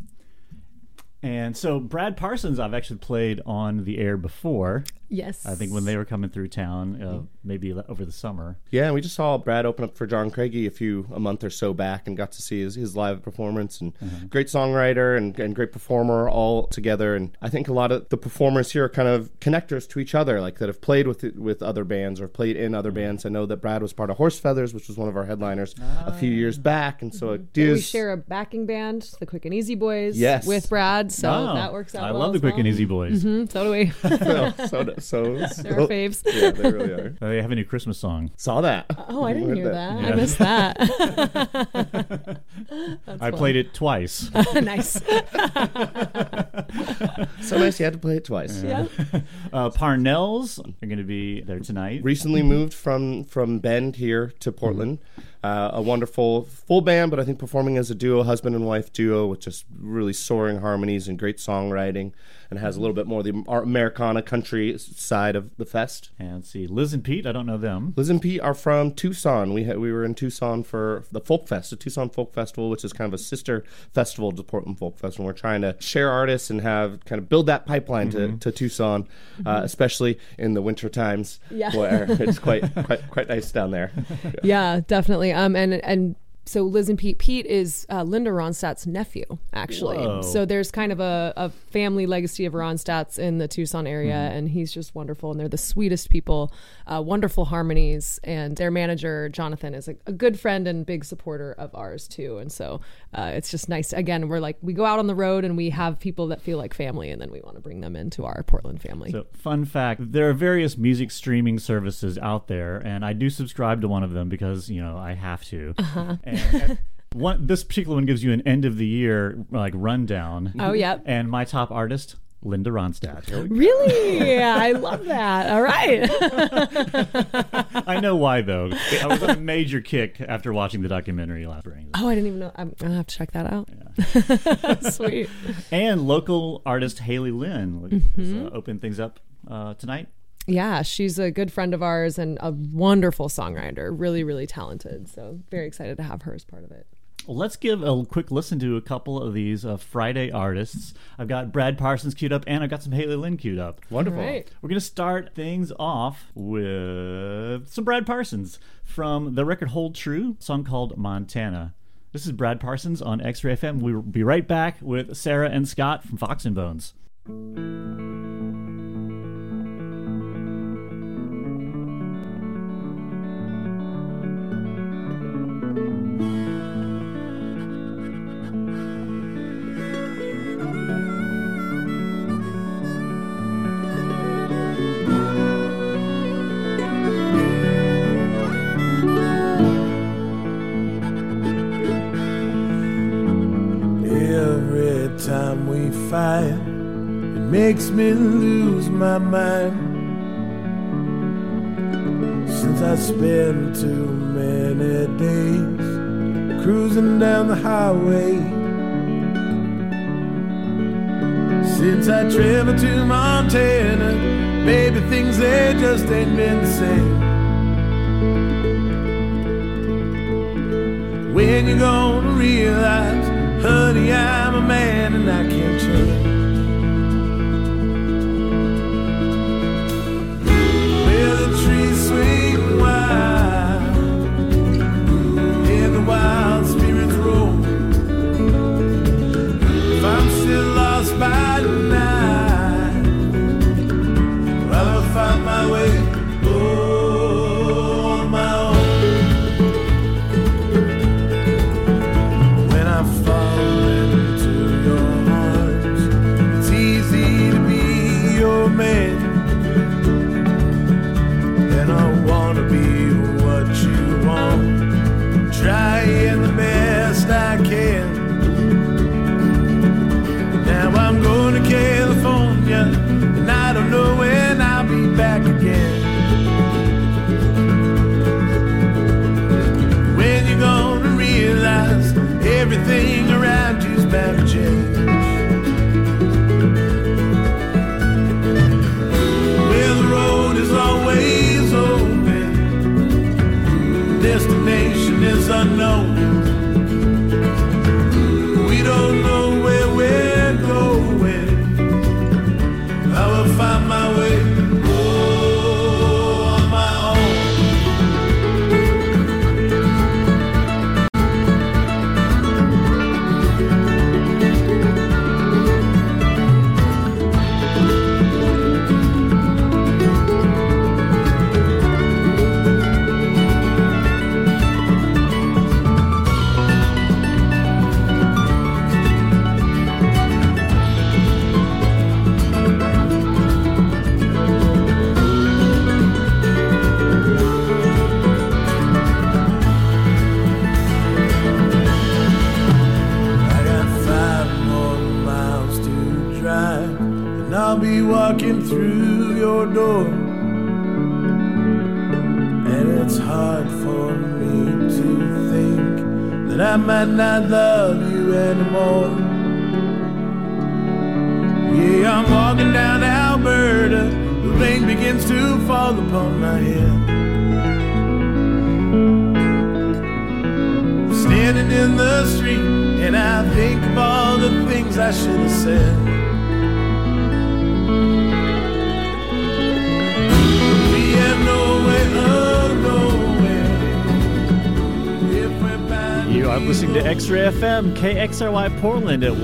And so Brad Parsons, I've actually played on the air before. Yes. I think when they were coming through town, uh, mm-hmm. maybe over the summer. Yeah, and we just saw Brad open up for John Craigie a few a month or so back, and got to see his, his live performance. And mm-hmm. great songwriter and, and great performer all together. And I think a lot of the performers here are kind of connectors to each other, like that have played with with other bands or played in other mm-hmm. bands. I know that Brad was part of Horse Feathers, which was one of our headliners a few ah. years back, and so it And we share a backing band, the Quick and Easy Boys, Yes. with Brad, so Oh, that works out. I well love the as Quick well. and Easy Boys. Mhm, so do we. so so, so They're our faves. Yeah, they really are. Uh, they have a new Christmas song. Saw that. Oh, I didn't hear that. Yeah. I missed that. That's I fun. played it twice. nice. So nice you had to play it twice. Yeah. uh, Parnells are going to be there tonight. recently moved from from Bend here to Portland. Uh, a wonderful full band, but I think performing as a duo, husband and wife duo, with just really soaring harmonies and great songwriting, and has a little bit more of the Americana country side of the fest. And see, Liz and Pete, I don't know them. Liz and Pete are from Tucson. We had, we were in Tucson for the Folk Fest, the Tucson Folk Festival, which is kind of a sister festival to the Portland Folk Festival. We're trying to share artists and have kind of build that pipeline to, to Tucson, uh, especially in the winter times Yeah. where it's quite quite quite nice down there. yeah, definitely. Um, and and so Liz and Pete. Pete is uh, Linda Ronstadt's nephew, actually. Whoa. So there's kind of a, a family legacy of Ronstadts in the Tucson area, and he's just wonderful. And they're the sweetest people, uh, wonderful harmonies. And their manager Jonathan is a, a good friend and big supporter of ours too. And so uh, it's just nice. Again, we're like we go out on the road and we have people that feel like family, and then we want to bring them into our Portland family. So, fun fact there are various music streaming services out there, and I do subscribe to one of them because, you know, I have to. Uh-huh. And, one, this particular one gives you an end of the year, like, rundown. Oh, yep. And my top artist, Linda Ronstadt. Really? Yeah, I love that. All right. I know why, though. I was on a major kick after watching the documentary last spring. Oh, I didn't even know. I'm gonna have to check that out. Sweet. And local artist Hayley Lynn is, uh, open things up uh, tonight. Yeah, she's a good friend of ours and a wonderful songwriter. Really, really talented. So very excited to have her as part of it. Let's give a quick listen to a couple of these uh, Friday artists. I've got Brad Parsons queued up, and I've got some Hayley Lynn queued up. Wonderful. All right. We're going to start things off with some Brad Parsons from the record Hold True, a song called Montana. This is Brad Parsons on X Ray FM. We'll be right back with Sarah and Scott from Fox and Bones. Every we it makes me lose my mind. Since I spent too many days cruising down the highway. Since I traveled to Montana, baby, things they just ain't been the same. When you gonna realize, honey, I'm a man and I can't change. Where the trees swing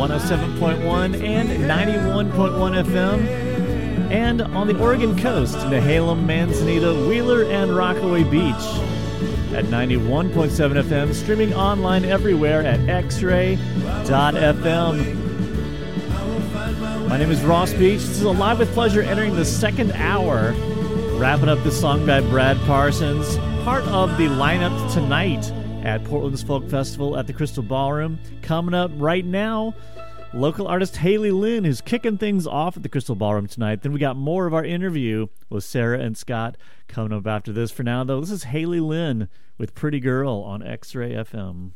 107.1 and 91.1 FM, and on the Oregon coast, Nehalem, Manzanita, Wheeler, and Rockaway Beach. At 91.7 FM, streaming online everywhere at xray.fm. My name is Ross Beach. This is Alive with Pleasure entering the second hour. Wrapping up the song by Brad Parsons, part of the lineup tonight at Portland's Folk Festival at the Crystal Ballroom. Coming up right now, Local artist Hayley Lynn is kicking things off at the Crystal Ballroom tonight. Then we got more of our interview with Sarah and Scott coming up after this. For now, though, this is Hayley Lynn with Pretty Girl on X Ray FM.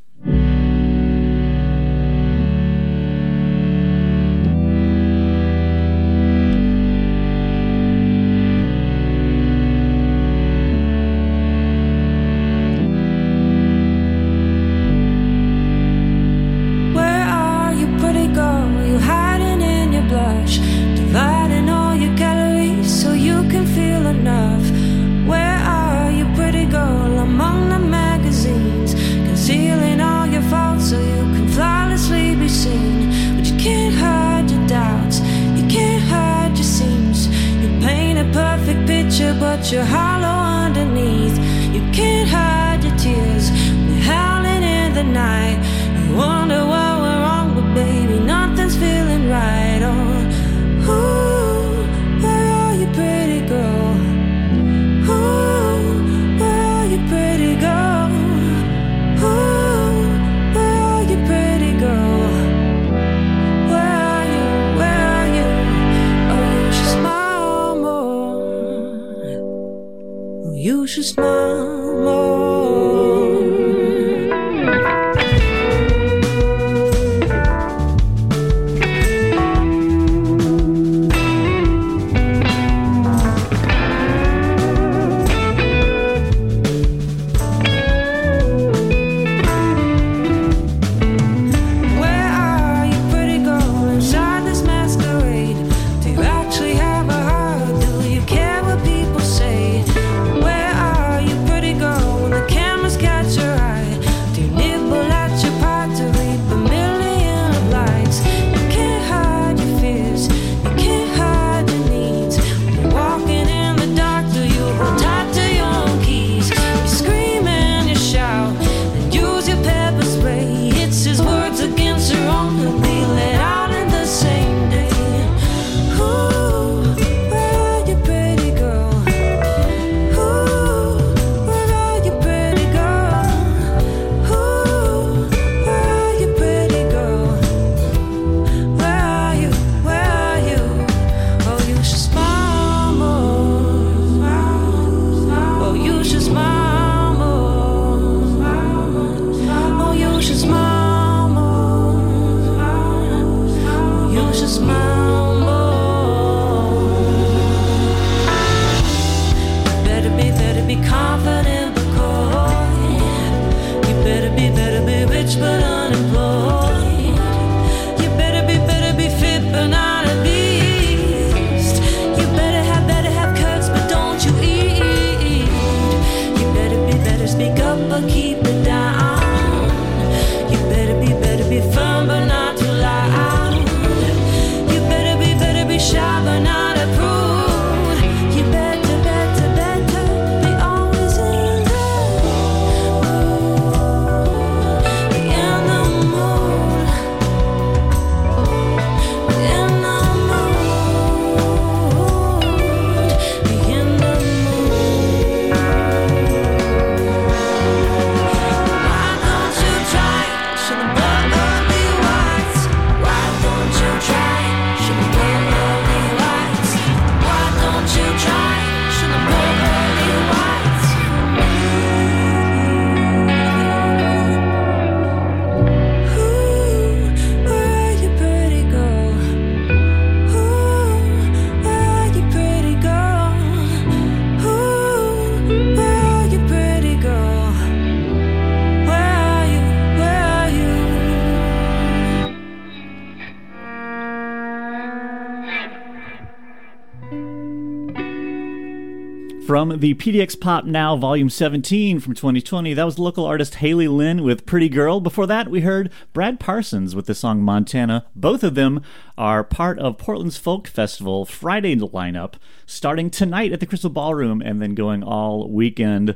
The PDX Pop Now Volume 17 from 2020, that was local artist Hayley Lynn with Pretty Girl. Before that, we heard Brad Parsons with the song Montana. Both of them are part of Portland's Folk Festival Friday lineup, starting tonight at the Crystal Ballroom and then going all weekend.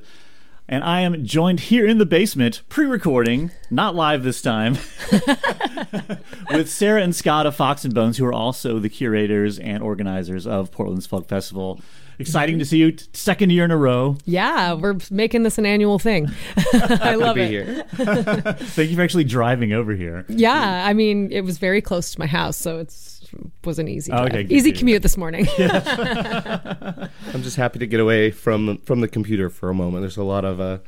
And I am joined here in the basement, pre recording, not live this time, with Sarah and Scott of Fox and Bones, who are also the curators and organizers of Portland's Folk Festival. Exciting to see you, t- second year in a row. Yeah, we're making this an annual thing. I love be it. here. Thank you for actually driving over here. Yeah, I mean, it was very close to my house, so it's was an easy drive. Okay, good, easy commute this morning. I'm just happy to get away from from the computer for a moment. There's a lot of uh,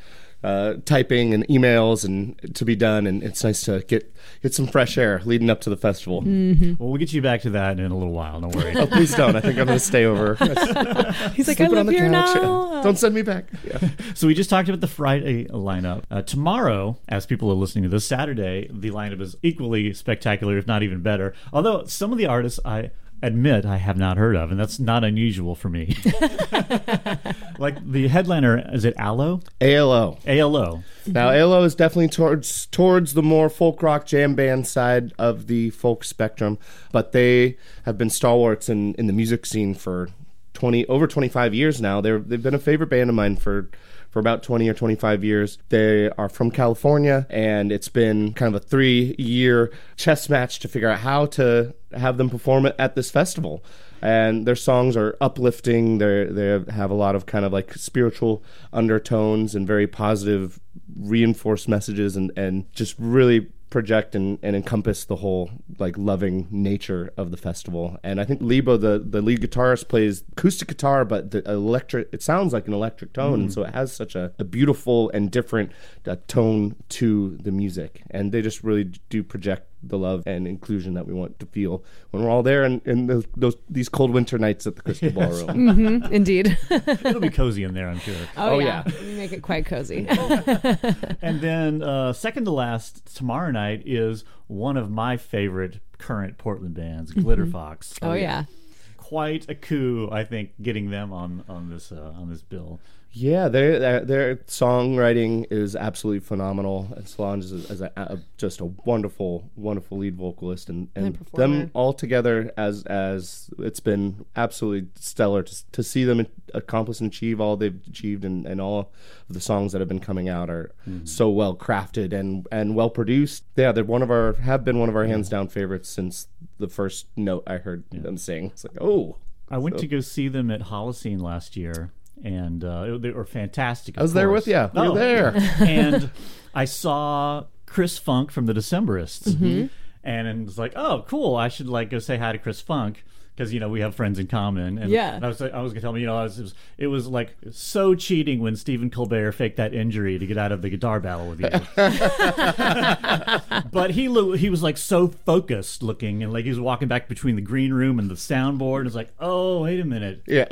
uh, typing and emails and to be done, and it's nice to get get some fresh air leading up to the festival. Mm-hmm. Well, we'll get you back to that in a little while. Don't worry. Oh, please don't. I think I'm going to stay over. He's like, Sleeping I on live the here couch. now. Don't send me back. Yeah. So we just talked about the Friday lineup. Uh, tomorrow, as people are listening to this Saturday, the lineup is equally spectacular, if not even better. Although some of the artists I admit I have not heard of, and that's not unusual for me. like the headliner, is it Aloe? ALO. ALO. Now, mm-hmm. ALO is definitely towards towards the more folk rock jam band side of the folk spectrum, but they have been stalwarts in, in the music scene for twenty over twenty five years now. They're they've been a favorite band of mine for for about 20 or 25 years. They are from California, and it's been kind of a three year chess match to figure out how to have them perform at this festival. And their songs are uplifting. They they have a lot of kind of like spiritual undertones and very positive, reinforced messages, and and just really project and, and encompass the whole like loving nature of the festival. And I think Lebo, the the lead guitarist, plays acoustic guitar, but the electric it sounds like an electric tone, and so it has such a, a beautiful and different uh, tone to the music. And they just really do project the love and inclusion that we want to feel when we're all there and in those, those these cold winter nights at the Crystal Ballroom. Mhm, Indeed. It'll be cozy in there, I'm sure. Oh, Oh, yeah. yeah. We make it quite cozy. And then uh, second to last tomorrow night is one of my favorite current Portland bands, Glitterfox. oh yeah. Quite a coup, I think, getting them on on this uh, on this bill. Yeah, their their, their songwriting is absolutely phenomenal. And Solange is, a, is a, a, just a wonderful, wonderful lead vocalist, and, and performer. them all together as as it's been absolutely stellar to, to see them accomplish and achieve all they've achieved, and, and all of the songs that have been coming out are mm-hmm. so well crafted and and well produced. Yeah, they're one of our have been one of our hands down favorites since the first note I heard them sing. It's like, oh, I went to go see them at Holocene last year, and uh, they were fantastic. I was there with you. You were there. and I saw Chris Funk from the Decemberists, Mm-hmm. and it was like, oh, cool. I should like go say hi to Chris Funk. Because you know we have friends in common, and, Yeah. and I was I was gonna tell him, you know, I was, it was it was like so cheating when Stephen Colbert faked that injury to get out of the guitar battle with you. but he lo- he was like so focused looking, and like he was walking back between the green room and the soundboard, and it's like, oh wait a minute, yeah.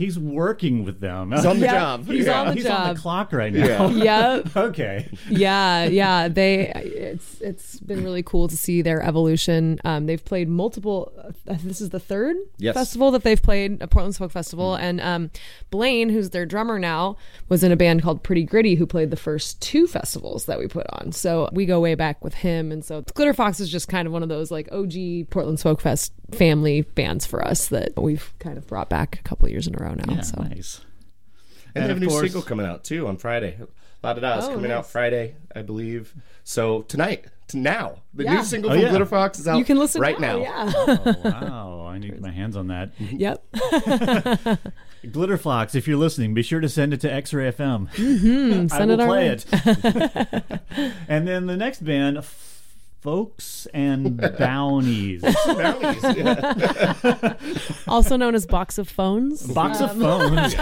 He's working with them. He's on the Yeah, job. he's Yeah. on the He's on the clock right now. Yep. okay. yeah, yeah. They it's it's been really cool to see their evolution. Um, they've played multiple. Uh, this is the third Yes. festival that they've played, a Portland Folk Festival, and um, Blaine, who's their drummer now, was in a band called Pretty Gritty, who played the first two festivals that we put on. So we go way back with him, and so Glitterfox is just kind of one of those like OG Portland Folk Fest family bands for us that we've kind of brought back a couple years in a row now. Yeah, so nice. And, And they have a new course- single coming out too on Friday. La Da Da is Oh, coming out. Friday, I believe. So tonight, to now, the Yeah. new single Oh, from yeah. Glitterfox is out. you can listen right now. now. Yeah. Oh, wow, I need my hands on that. yep. Glitterfox, if you're listening, be sure to send it to X-Ray FM. Mm-hmm. Send I will our play way. it. and then the next band, F- Folks and Bounties. Bounties, yeah. also known as Box of Phones. Box of phones.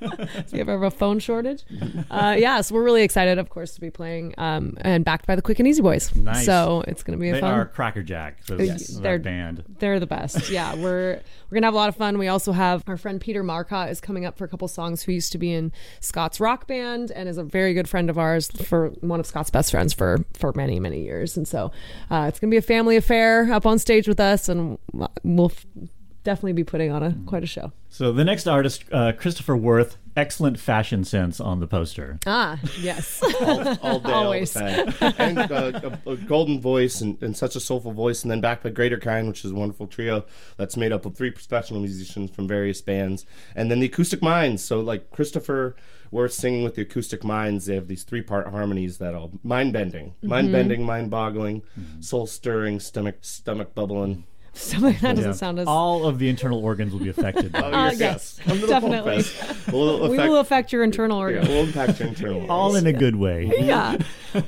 Do you ever have a phone shortage? Uh, yeah, so we're really excited, of course, to be playing um, and backed by the Quick and Easy Boys. Nice. So it's going to be a They fun. are Cracker Jack. Those, Yes. They're- band. They're the best. Yeah, we're we're gonna have a lot of fun. We also have our friend Peter Marcotte is coming up for a couple songs. Who used to be in Scott's rock band and is a very good friend of ours for one of Scott's best friends for for many many years. And so uh, it's gonna be a family affair up on stage with us, and we'll. definitely be putting on a quite a show. So the next artist, uh, Christopher Worth, excellent fashion sense on the poster. Ah, yes. all, all day, Always. all the time. and uh, a, a golden voice and, and such a soulful voice. And then backed by Greater Kind, which is a wonderful trio that's made up of three professional musicians from various bands. And then the Acoustic Minds. So, like Christopher Worth singing with the Acoustic Minds, they have these three part harmonies that are mind bending, mind bending, mind boggling, mm-hmm. soul stirring, stomach stomach bubbling. Something that doesn't Yeah. sound as. All of the internal organs will be affected. by Oh. Uh, yes. yes, Come to definitely. Fest. We'll we affect- will affect your internal yeah, organs. we'll impact your internal All in a good way. yeah.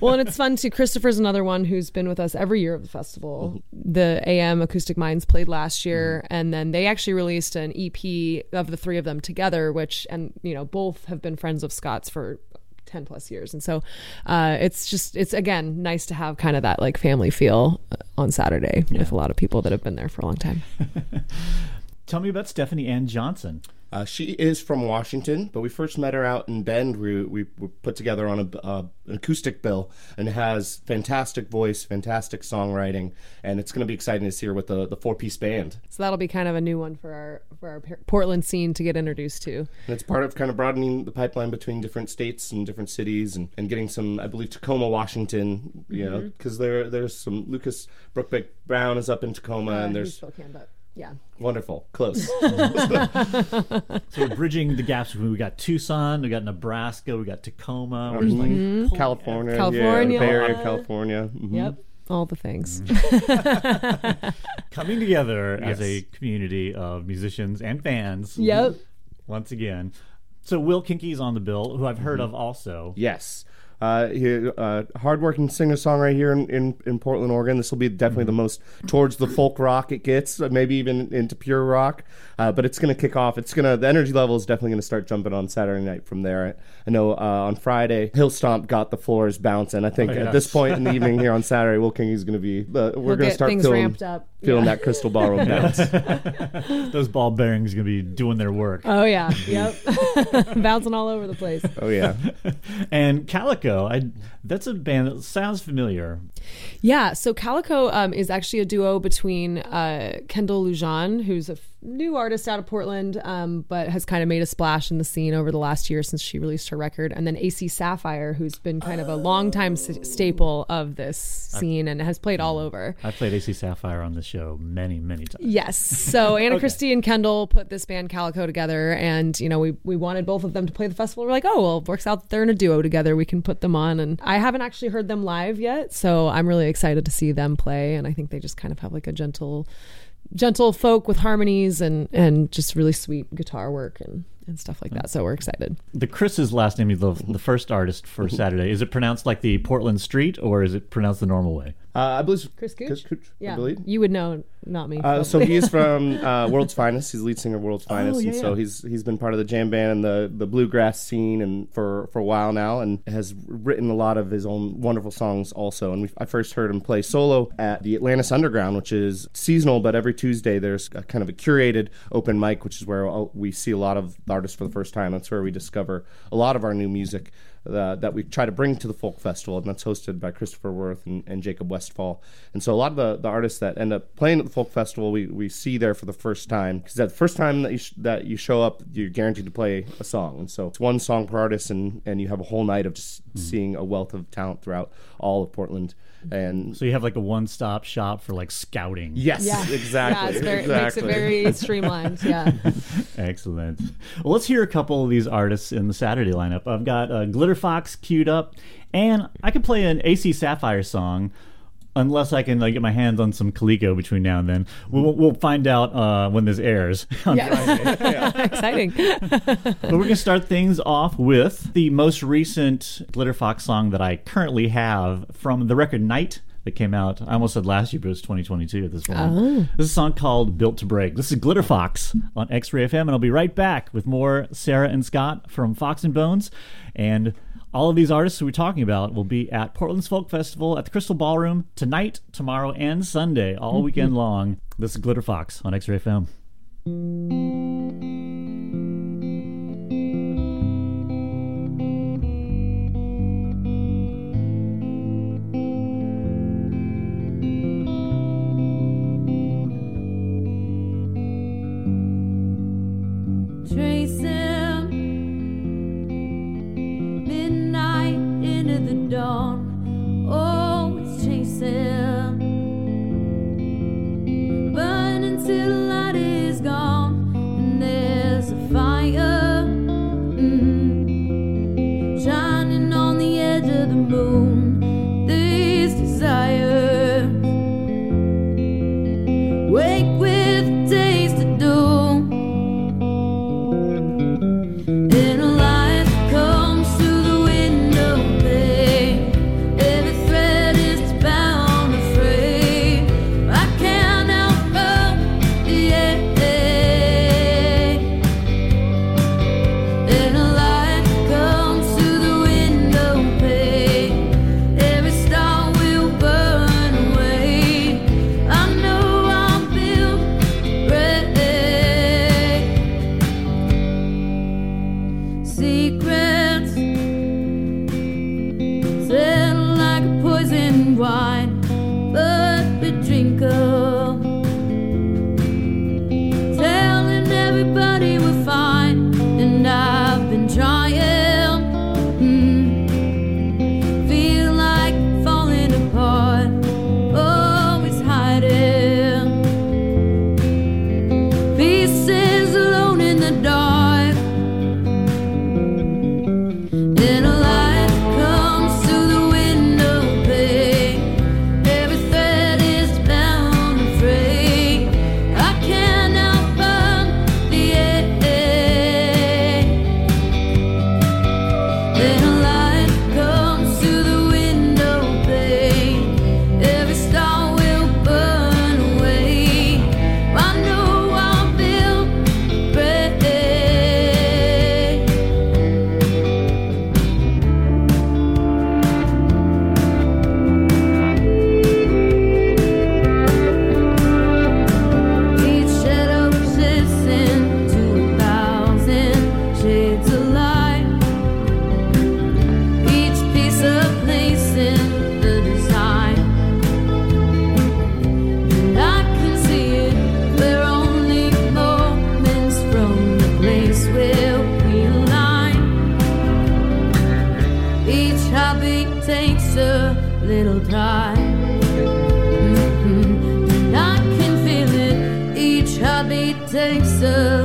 Well, and it's fun too. Christopher's another one who's been with us every year of the festival. The AM Acoustic Minds played last year, and then they actually released an EP of the three of them together, which, and you know, both have been friends of Scott's for 10 plus years. And so uh, it's just, it's again nice to have kind of that like family feel uh, on Saturday with a lot of people that have been there for a long time. Tell me about Stephanie Anne Johnson. Uh, she is from Washington, but we first met her out in Bend. We, we were put together on a, uh, an acoustic bill and has fantastic voice, fantastic songwriting, and it's going to be exciting to see her with the, the four piece band. So that'll be kind of a new one for our for our Portland scene to get introduced to. And it's part of kind of broadening the pipeline between different states and different cities and, and getting some, I believe, Tacoma, Washington, you know, because there there's some Lucas Brookbeck Brown is up in Tacoma, and there's but yeah. wonderful, close. So we're bridging the gaps. We got Tucson, we got Nebraska, we got Tacoma. We're just like mm-hmm. California, California. yeah, Bay Area, California. mhm. Yep. All the things. Mm-hmm. coming together as a community of musicians and fans. Yep. Once again. So Will Kinky's on the bill, who I've heard mm-hmm. of also. Yes. Uh, he, uh, hardworking singer songwriter here in, in, in Portland, Oregon. This will be definitely the most towards the folk rock it gets, uh, maybe even into pure rock. Uh, but it's going to kick off. It's going to the energy level is definitely going to start jumping on Saturday night from there. I know uh, on Friday, Hillstomp got the floors bouncing. I think Oh, yeah. at this point in the evening here on Saturday, Will King is going to be. Uh, we're We'll going to get start things feeling, ramped up. feeling Yeah. that crystal ballroom bounce. Those ball bearings are going to be doing their work. Oh yeah. Yep. Bouncing all over the place. oh yeah. and Calico, I that's a band that sounds familiar. Yeah, so Calico um, is actually a duo between uh, Kendall Lujan, who's a f- new artist out of Portland, um, but has kind of made a splash in the scene over the last year since she released her record, and then AC Sapphire, who's been kind of a longtime s- staple of this scene and has played all over. I played AC Sapphire on the show many, many times. Yes. So Anna Christie and Kendall put this band Calico together, and you know we we wanted both of them to play the festival. We're like, oh well, it works out that they're in a duo together. We can put them on, and I haven't actually heard them live yet, so I'm really excited to see them play. And I think they just kind of have like a gentle, gentle folk with harmonies and and just really sweet guitar work and and stuff like that. So we're excited. The Chris's last name is the, the first artist for Saturday. Is it pronounced like the Portland Street or is it pronounced the normal way? Uh, I believe Chris Couch? Chris Couch, I Yeah, believe. you would know, not me. Uh, so he's from uh, World's Finest. He's the lead singer of World's Finest, yeah, and so yeah. he's he's been part of the jam band and the, the bluegrass scene and for, for a while now, and has written a lot of his own wonderful songs also. And we, I first heard him play solo at the Atlantis Underground, which is seasonal, but every Tuesday there's a kind of a curated open mic, which is where uh, we see a lot of the artists for the first time. That's where we discover a lot of our new music. Uh, that we try to bring to the folk festival, and that's hosted by Christopher Worth and, and Jacob Westfall. And so a lot of the, the artists that end up playing at the folk festival, we, we see there for the first time because that first time that you sh- that you show up, you're guaranteed to play a song. And so it's one song per artist, and and you have a whole night of just seeing a wealth of talent throughout all of Portland. And So you have like a one stop shop for like scouting. yes, yeah, exactly, Yeah, it's very, exactly. it makes it very streamlined. Yeah. Excellent. Well, let's hear a couple of these artists in the Saturday lineup. I've got uh, Glitterfox queued up, and I could play an AC Sapphire song. Unless I can like, get my hands on some Calico between now and then, we'll, we'll find out uh, when this airs. on Yeah. Exciting. But we're going to start things off with the most recent Glitterfox song that I currently have from the record Night that came out. I almost said last year, but it was 2022 at this point. This is a song called Built to Break. This is Glitterfox on X Ray FM, and I'll be right back with more Sarah and Scott from Fox and Bones. And all of these artists we're talking about will be at Portland's Folk Festival at the Crystal Ballroom tonight, tomorrow, and Sunday, all mm-hmm. weekend long. This is Glitterfox on X Ray FM. Tracing dawn, oh, always chasing. But light is gone. little time. Mm-hmm. And I can feel it, each heartbeat takes a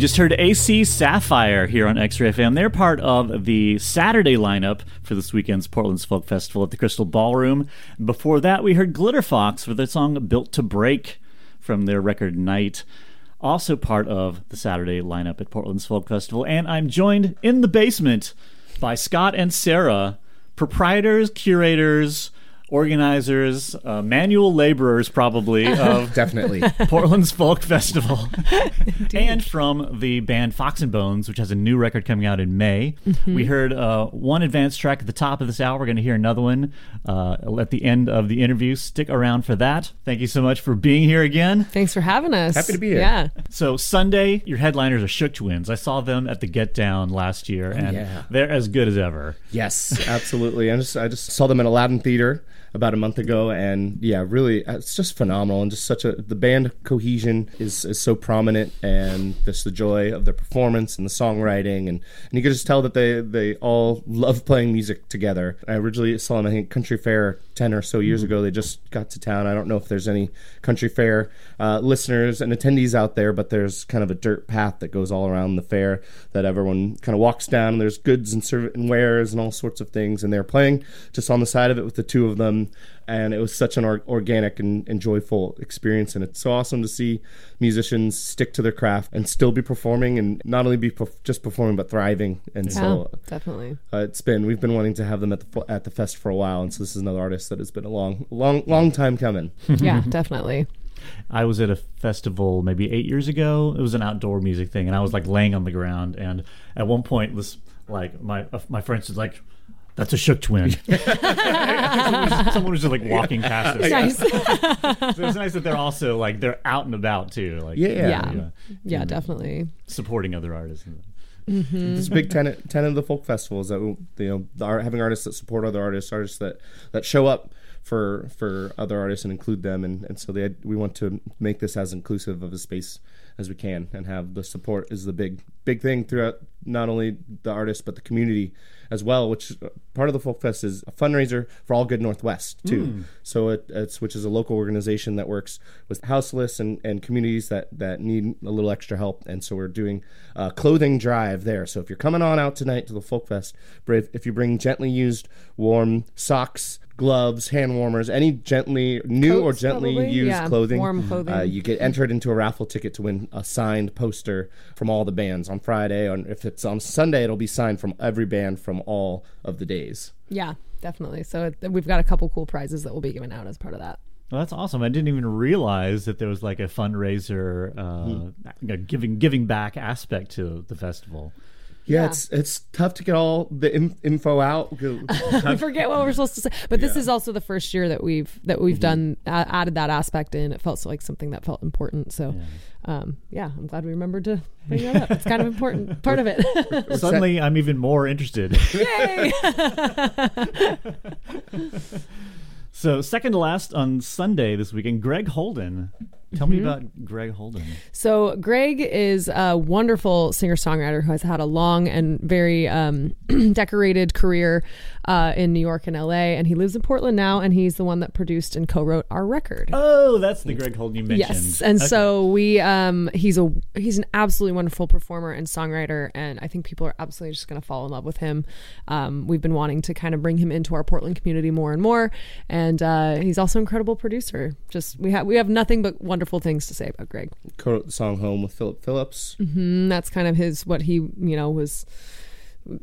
just heard AC Sapphire here on X Ray FM. They're part of the Saturday lineup for this weekend's Portland's Folk Festival at the Crystal Ballroom. Before that, we heard Glitterfox with their song Built to Break from their record Night. Also part of the Saturday lineup at Portland's Folk Festival. And I'm joined in the basement by Scott and Sarah, proprietors, curators, organizers, uh, manual laborers, probably, of Definitely. Portland's Folk Festival, and from the band Fox and Bones, which has a new record coming out in May. We heard uh, one advanced track at the top of this hour. We're going to hear another one uh, at the end of the interview. Stick around for that. Thank you so much for being here again. Thanks for having us. Happy to be here. Yeah. So Sunday, your headliners are Shook Twins. I saw them at the Get Down last year, and yeah. they're as good as ever. Yes, absolutely. I just I just saw them in Aladdin Theater about a month ago, and yeah, really, uh, it's just phenomenal. And just such a the band cohesion is, is so prominent, and just the joy of their performance and the songwriting, and, and you can just tell that they they all love playing music together. I originally saw them, I think, Country Fair ten or so years ago. They just got to town. I don't know if there's any Country Fair uh, listeners and attendees out there, but there's kind of a dirt path that goes all around the fair that everyone kind of walks down. And there's goods and serv- and wares and all sorts of things, and they're playing just on the side of it with the two of them. And it was such an or- organic and, and joyful experience, and it's so awesome to see musicians stick to their craft and still be performing, and not only be perf- just performing but thriving. And Yeah, so definitely. uh, it's been we've been wanting to have them at the at the fest for a while, and so this is another artist that has been a long, long, long time coming. Yeah, definitely. I was at a festival maybe eight years ago. It was an outdoor music thing, and I was like laying on the ground. And at one point, was like my uh, my friend was like, "That's a shook twin." someone, was, just like walking past us. Nice. So it's nice that they're also like they're out and about too, like Yeah. Yeah. yeah, Yeah, definitely. supporting other artists. Mm-hmm. This big tenet tenet of the folk festival is that you know the art, having artists that support other artists, artists that that show up for for other artists and include them, and and so they we want to make this as inclusive of a space as we can, and have the support is the big big thing throughout not only the artists but the community as well. Which part of the folk fest is a fundraiser for All Good Northwest too. Hmm. So it, it's which is a local organization that works with houseless and, and communities that that need a little extra help, and so we're doing a clothing drive there. So if you're coming on out tonight to the folk fest, if you bring gently used warm socks. Gloves, hand warmers, any gently new or gently probably. used Yeah, clothing. warm clothing. Uh, you get entered into a raffle ticket to win a signed poster from all the bands on Friday. On if it's on Sunday, it'll be signed from every band from all of the days. Yeah, definitely. So it, we've got a couple cool prizes that we'll be giving out as part of that. Well, that's awesome. I didn't even realize that there was like a fundraiser, uh, you know, giving giving back aspect to the festival. Yeah, Yeah. it's it's tough to get all the in, info out. I forget what we're supposed to say, but this is also the first year that we've that we've done uh, added that aspect in. It felt like something that felt important. So, yeah, um, yeah I'm glad we remembered to bring that up. It's kind of important part of it. Suddenly, I'm even more interested. Yay! so, second to last on Sunday this weekend, Greg Holden. Tell me about Greg Holden. So Greg is a wonderful singer-songwriter who has had a long and very um, decorated career uh, in New York and LA, and he lives in Portland now. And he's the one that produced and co-wrote our record. Oh, that's the Greg Holden you mentioned. Yes, and Okay. so we um he's a he's an absolutely wonderful performer and songwriter, and I think people are absolutely just going to fall in love with him. Um, we've been wanting to kind of bring him into our Portland community more and more, and uh, he's also an incredible producer. Just we have we have nothing but wonderful things to say about Greg. Co-wrote the song "Home" with Philip Phillips. And that's kind of his what he you know was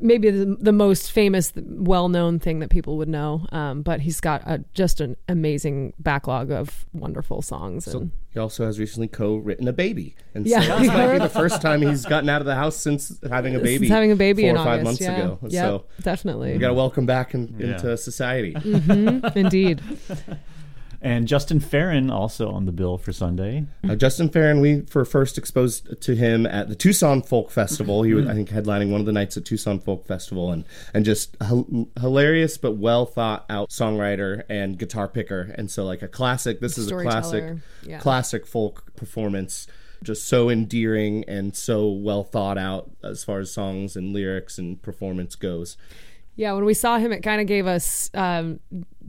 maybe the, the most famous well-known thing that people would know um, but he's got a, just an amazing backlog of wonderful songs and So he also has recently co-written a baby, and Yeah. so this might be the first time he's gotten out of the house since having a baby. Since having a baby four in or five August, months yeah. ago. Yep, So definitely. we got to welcome back in, Yeah. into society. Indeed. And Justin Farren also on the bill for Sunday. Uh, Justin Farren, we were first exposed to him at the Tucson Folk Festival. He was, I think, headlining one of the nights at Tucson Folk Festival, and and just hil- hilarious but well thought out songwriter and guitar picker. And so, like a classic. This is a classic, yeah. classic folk performance. Just so endearing and so well thought out as far as songs and lyrics and performance goes. Yeah, when we saw him, it kind of gave us um,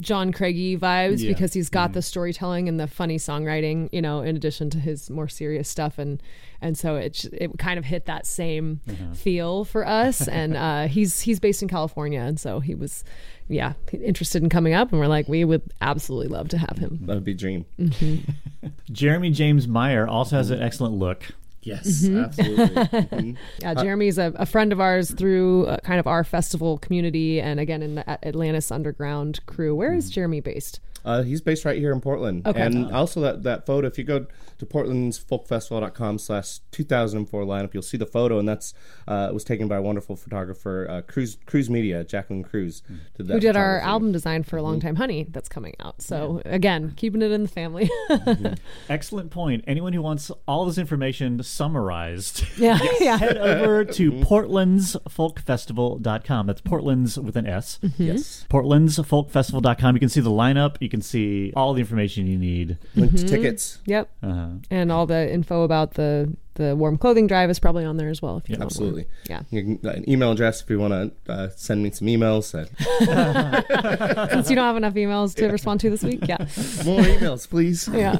John Craigie vibes Yeah. because he's got the storytelling and the funny songwriting, you know, in addition to his more serious stuff, and and so it it kind of hit that same feel for us. and uh, he's he's based in California, and so he was, yeah, interested in coming up, and we're like, we would absolutely love to have him. That would be a dream. Jeremy James Meyer also has an excellent look. Yes, absolutely. Mhm. Yeah, Jeremy's a, a friend of ours through uh, kind of our festival community, and again in the Atlantis Underground crew. Where is Jeremy based? Uh, he's based right here in Portland. Okay. And also that, that photo, if you go to portlandsfolkfestival.com slash 2004 lineup, you'll see the photo, and that's uh, it was taken by a wonderful photographer, uh, Cruz, Cruz Media, Jacqueline Cruz. Hmm. Did that who did our album design for a long mm-hmm. time honey that's coming out so again keeping it in the family mm-hmm. Excellent point. Anyone who wants all this information summarized, yeah yeah head over to mm-hmm. portlandsfolkfestival.com. That's Portland's with an S. Yes. Portlandsfolkfestival.com. You can see the lineup. You can see all the information you need. Link to tickets. yep Uh, and all the info about the the warm clothing drive is probably on there as well if you want more. Absolutely. yeah You can, an email address if you want to uh, send me some emails. Uh, since you don't have enough emails to respond to this week yeah more emails, please. yeah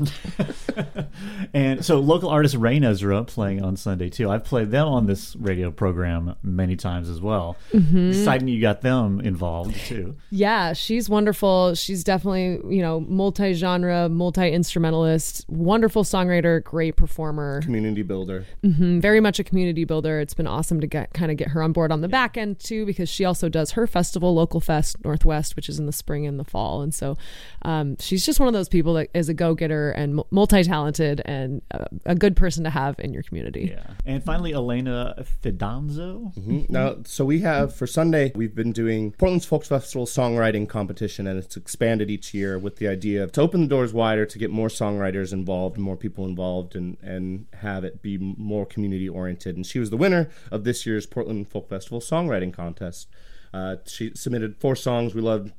and so local artist Rainezra playing on Sunday too. I've played them on this radio program many times as well. Exciting you got them involved too. Yeah, she's wonderful. She's definitely, you know, multi genre, multi instrumentalist, wonderful songwriter, great performer, Community builder. Mhm, very much a community builder. It's been awesome to get kind of get her on board on the back end too, because she also does her festival, Local Fest Northwest, which is in the spring and the fall. And so um, she's just one of those people that is a go getter and multi talented and uh, a good person to have in your community. Yeah. And finally, Elena Fidanzo. Mhm. Now, so we have for Sunday, we've been doing Portland's Folks Festival songwriting competition, and it's expanded each year with the idea of to open the doors wider to get more songwriters involved, more people involved, and and have it be more community oriented. And she was the winner of this year's Portland Folk Festival songwriting contest. Uh, she submitted four songs. We loved.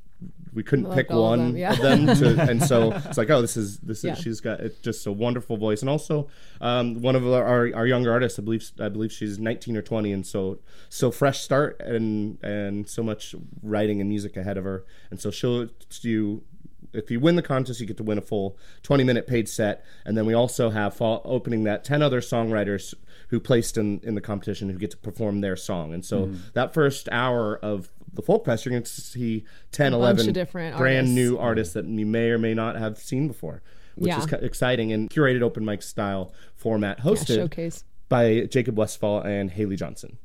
We couldn't Loved pick all of one them, yeah. of them, to, and so it's like, oh, this is this is she's got just a wonderful voice, and also um, one of our, our our younger artists. I believe I believe she's 19 or 20, and so so fresh start and and so much writing and music ahead of her, and so she'll do. If you win the contest, you get to win a full 20 minute paid set, and then we also have fall, opening that 10 other songwriters who placed in in the competition who get to perform their song, and so that first hour of the folk fest, you're going to see 10, A 11 different brand artists. new artists that you may or may not have seen before, which Yeah. is exciting and curated open mic style format Yeah, hosted showcase. by Jacob Westfall and Haley Johnson.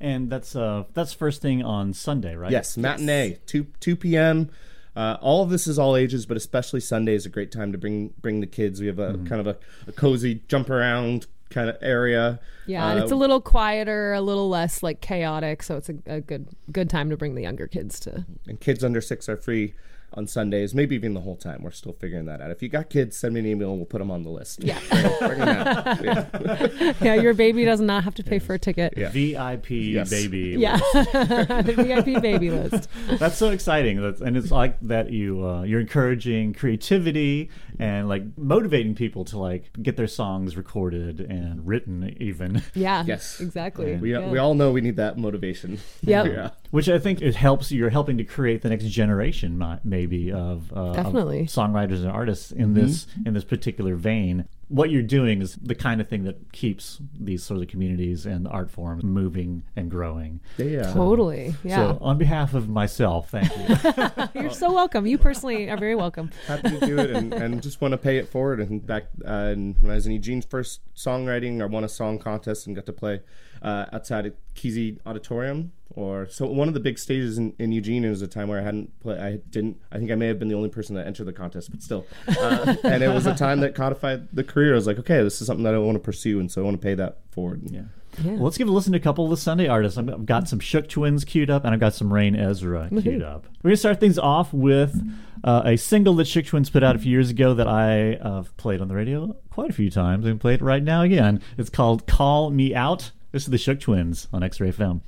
And that's uh that's first thing on Sunday, right? Yes, matinee, two two p.m. Uh, all of this is all ages, but especially Sunday is a great time to bring bring the kids. We have a kind of a, a cozy jump around kind of area. Yeah, and it's a Uh, little quieter, a little less like chaotic, so it's a, a good good time to bring the younger kids to. and kids under six are free on Sundays, maybe even the whole time. We're still figuring that out. If you got kids, send me an email and we'll put them on the list. Yeah. Bring 'em out. Yeah. yeah, your baby does not have to pay for a ticket. Yeah. VIP Yes. baby. Yeah, the VIP baby list. That's so exciting. That's, and it's like that you uh, you're encouraging creativity and like motivating people to like get their songs recorded and written even. Yeah. Yes. Exactly. We, yeah. we all know we need that motivation. Yep. yeah. Which I think it helps. You're helping to create the next generation, maybe of, uh, of Definitely. songwriters and artists in this in this particular vein. What you're doing is the kind of thing that keeps these sort of communities and art forms moving and growing. Yeah. Totally. Yeah. So, on behalf of myself, thank you. You're so welcome. You personally are very welcome. happy to do it and, and just want to pay it forward. And back uh, and when I was in Eugene's first songwriting, I won a song contest and got to play uh, outside at Kesey Auditorium. Or so one of the big stages in, in Eugene is a time where I hadn't played. I didn't. I think I may have been the only person that entered the contest, but still. Uh, and it was a time that codified the career. I was like, okay, this is something that I want to pursue, and so I want to pay that forward. Yeah. Well, let's give a listen to a couple of the Sunday artists. I've I've got some Shook Twins queued up, and I've got some Rainezra queued up. We're going to start things off with uh, a single that Shook Twins put out a few years ago that I uh, played on the radio quite a few times and play it right now again. It's called Call Me Out. This is the Shook Twins on X Ray FM.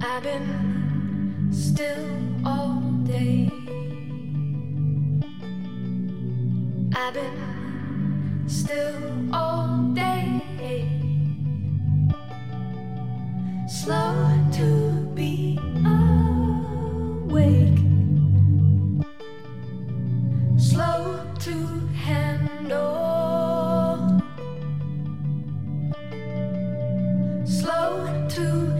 I've been still all day. I've been still all day. Slow to be awake slow to handle, slow to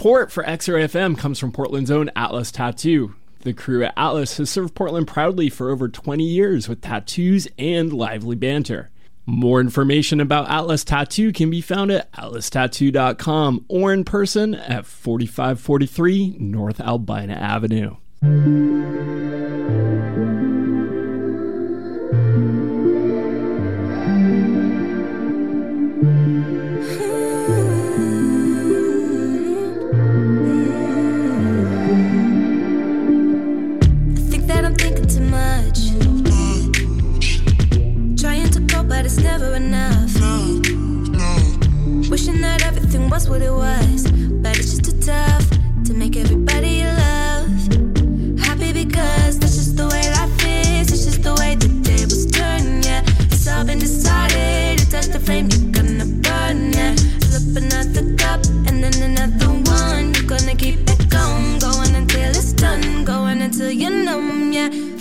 Support for XRFM comes from Portland's own Atlas Tattoo. The crew at Atlas has served Portland proudly for over 20 years with tattoos and lively banter. More information about Atlas Tattoo can be found at atlastattoo.com or in person at 4543 North Albina Avenue. was what it was, but it's just too tough to make everybody you love happy because that's just the way life is. It's just the way the tables turn, yeah. It's all been decided. You touch the flame, you're gonna burn, yeah. Fill up another cup and then another one. You're gonna keep it going, going until it's done, going until you're numb, yeah.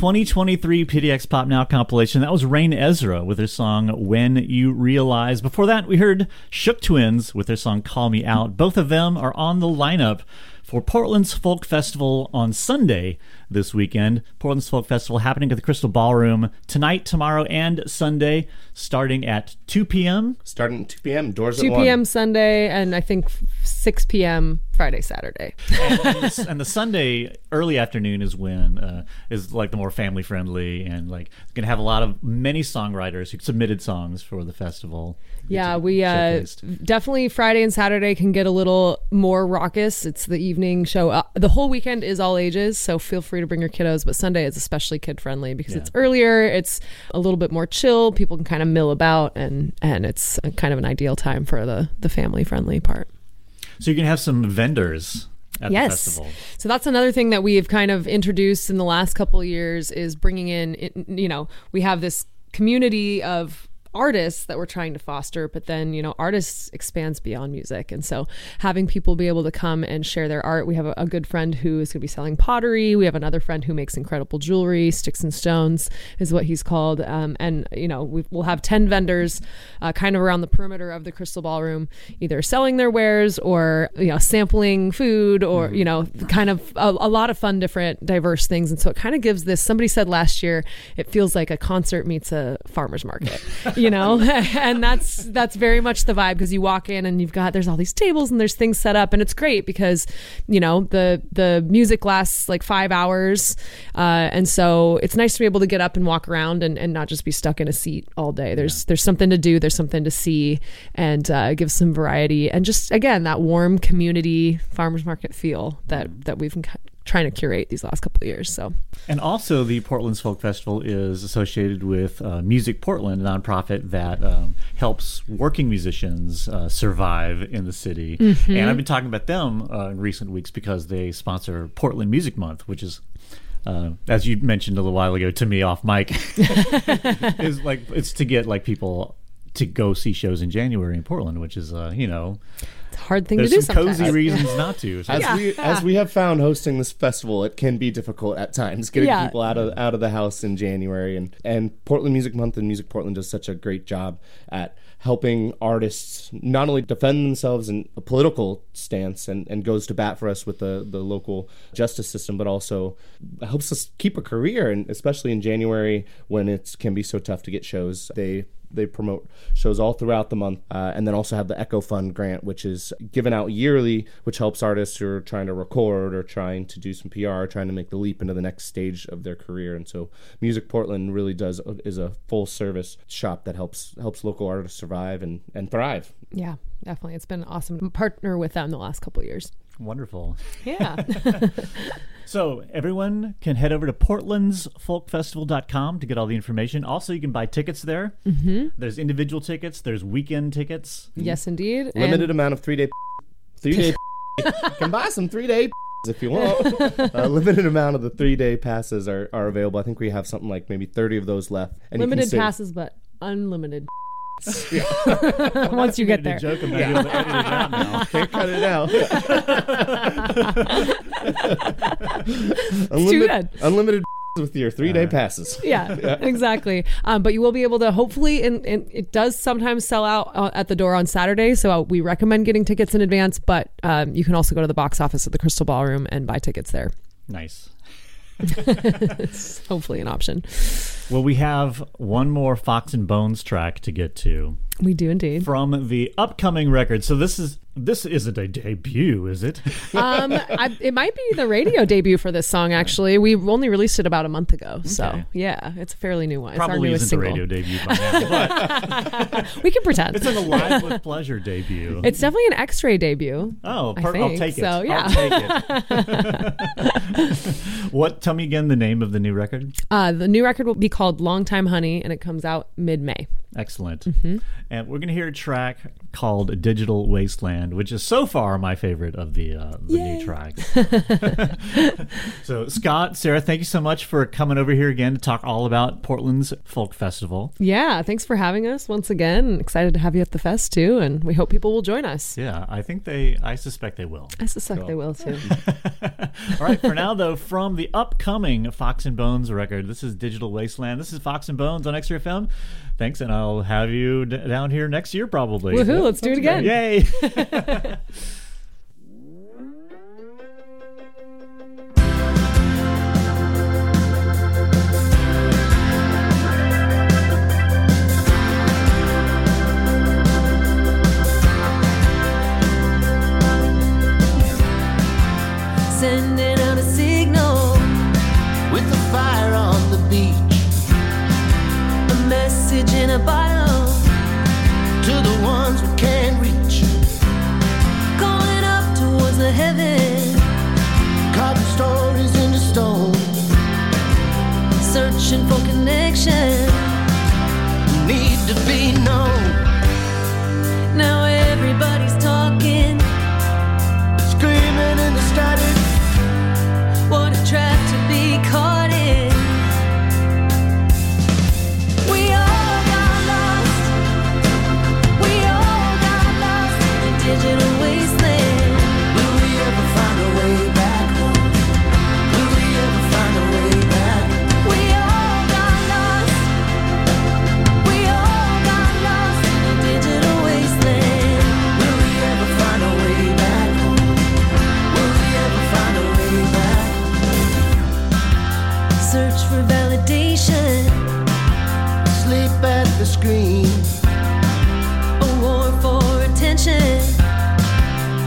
2023 PDX Pop Now compilation, that was Rainezra with their song When You Realize. Before that, we heard Shook Twins with their song Call Me Out. Both of them are on the lineup for Portland's Folk Festival on Sunday this weekend. Portland's Folk Festival happening at the Crystal Ballroom tonight, tomorrow, and Sunday, starting at 2 p.m. Starting at 2 p.m. Doors 2 at 1. p.m. Sunday and I think 6 p.m. Friday, Saturday. and, and the, and the Sunday early afternoon is when uh, is like the more family friendly and like gonna have a lot of many songwriters who submitted songs for the festival. Yeah, we uh, definitely Friday and Saturday can get a little more raucous. It's the evening show. Uh, the whole weekend is all ages, so feel free to bring your kiddos. But Sunday is especially kid friendly because it's earlier. It's a little bit more chill. People can kind of mill about, and and it's kind of an ideal time for the the family friendly part. So you can have some vendors at yes. the festival. So that's another thing that we've kind of introduced in the last couple of years is bringing in, you know, we have this community of artists that we're trying to foster but then you know artists expands beyond music. And so having people be able to come and share their art we have a, a good friend who is going to be selling pottery. We have another friend who makes incredible jewelry sticks and stones is what he's called. Um, and you know we will have 10 vendors uh, kind of around the perimeter of the crystal ballroom either selling their wares or you know sampling food or you know kind of a, a lot of fun different diverse things. And so it kind of gives this somebody said last year it feels like a concert meets a farmers market you know? And that's that's very much the vibe because you walk in and you've got there's all these tables and there's things set up and it's great because you know the the music lasts like five hours uh, and so it's nice to be able to get up and walk around and, and not just be stuck in a seat all day. There's there's something to do there's something to see and uh, give some variety and just again that warm community farmers market feel that that we've trying to curate these last couple of years so And also, the Portland's Folk Festival is associated with uh, Music Portland, a nonprofit that um, helps working musicians uh, survive in the city. Mhm. And I've been talking about them uh, in recent weeks because they sponsor Portland Music Month, which is. Uh, as you mentioned a little while ago to me off mic, is like it's to get like people to go see shows in January in Portland, which is uh, you know hard thing there's to do some cozy reasons not to. So As we as we have found hosting this festival, it can be difficult at times getting Yeah. people out of out of the house in January and and Portland Music Month and Music Portland does such a great job at helping artists not only defend themselves in a political stance and, and goes to bat for us with the, the local justice system, but also helps us keep a career and especially in January when it can be so tough to get shows. They they promote shows all throughout the month, uh, and then also have the Echo Fund grant, which is given out yearly, which helps artists who are trying to record or trying to do some PR, trying to make the leap into the next stage of their career. And so, Music Portland really does is a full service shop that helps helps local artists survive and and thrive. yeah definitely it's been awesome to partner with them the last couple years wonderful. yeah So everyone can head over to portlandsfolkfestival.com to get all the information. Also, you can buy tickets there. Mhm. There's individual tickets. There's weekend tickets. Yes, indeed. Limited And- amount of three day Three day. you can buy some three day if you want. A limited amount of the three day passes are, are available. I think we have something like maybe 30 of those left. And you can Limited save- passes, but unlimited. Yeah. Once you get there. joke, I'm not able it out now. Can't cut it out. too unlimited, good. unlimited with your three day passes. yeah, exactly. Um, but you will be able to hopefully, and, and it does sometimes sell out uh, at the door on Saturday. So uh, we recommend getting tickets in advance. But um, you can also go to the box office at the Crystal Ballroom and buy tickets there. Nice. It's hopefully an option. Well, we have one more Fox and Bones track to get to We do indeed. from the upcoming record. So this is this isn't a debut, is it? Um, I, it might be the radio debut for this song. Actually, we only released it about a month ago. So yeah, it's a fairly new one. it's our Probably isn't a radio debut by now, but we can pretend. it's an Alive with Pleasure debut. It's definitely an X-ray debut. Oh, I per- I'll take it. So yeah. I'll take it. what? Tell me again the name of the new record. Uh, the new record will be called Long Time Honey, and it comes out mid-May. Excellent. Mm-hmm. And we're going to hear a track called Digital Wasteland, which is so far my favorite of the, uh, the new tracks. so, Scott, Sarah, thank you so much for coming over here again to talk all about Portland's Folk Festival. Yeah, thanks for having us once again. Excited to have you at the fest too, and we hope people will join us. Yeah, I think they, I suspect they will. I suspect they will too. All right, for now, though, from the upcoming Fox and Bones record, this is Digital Wasteland. This is Fox and Bones on X Ray FM. Thanks, and I'll have you d- down here next year probably. Woohoo, let's do it again. Yay! Sending Searching for connection, need to be known. Screen. A war for attention.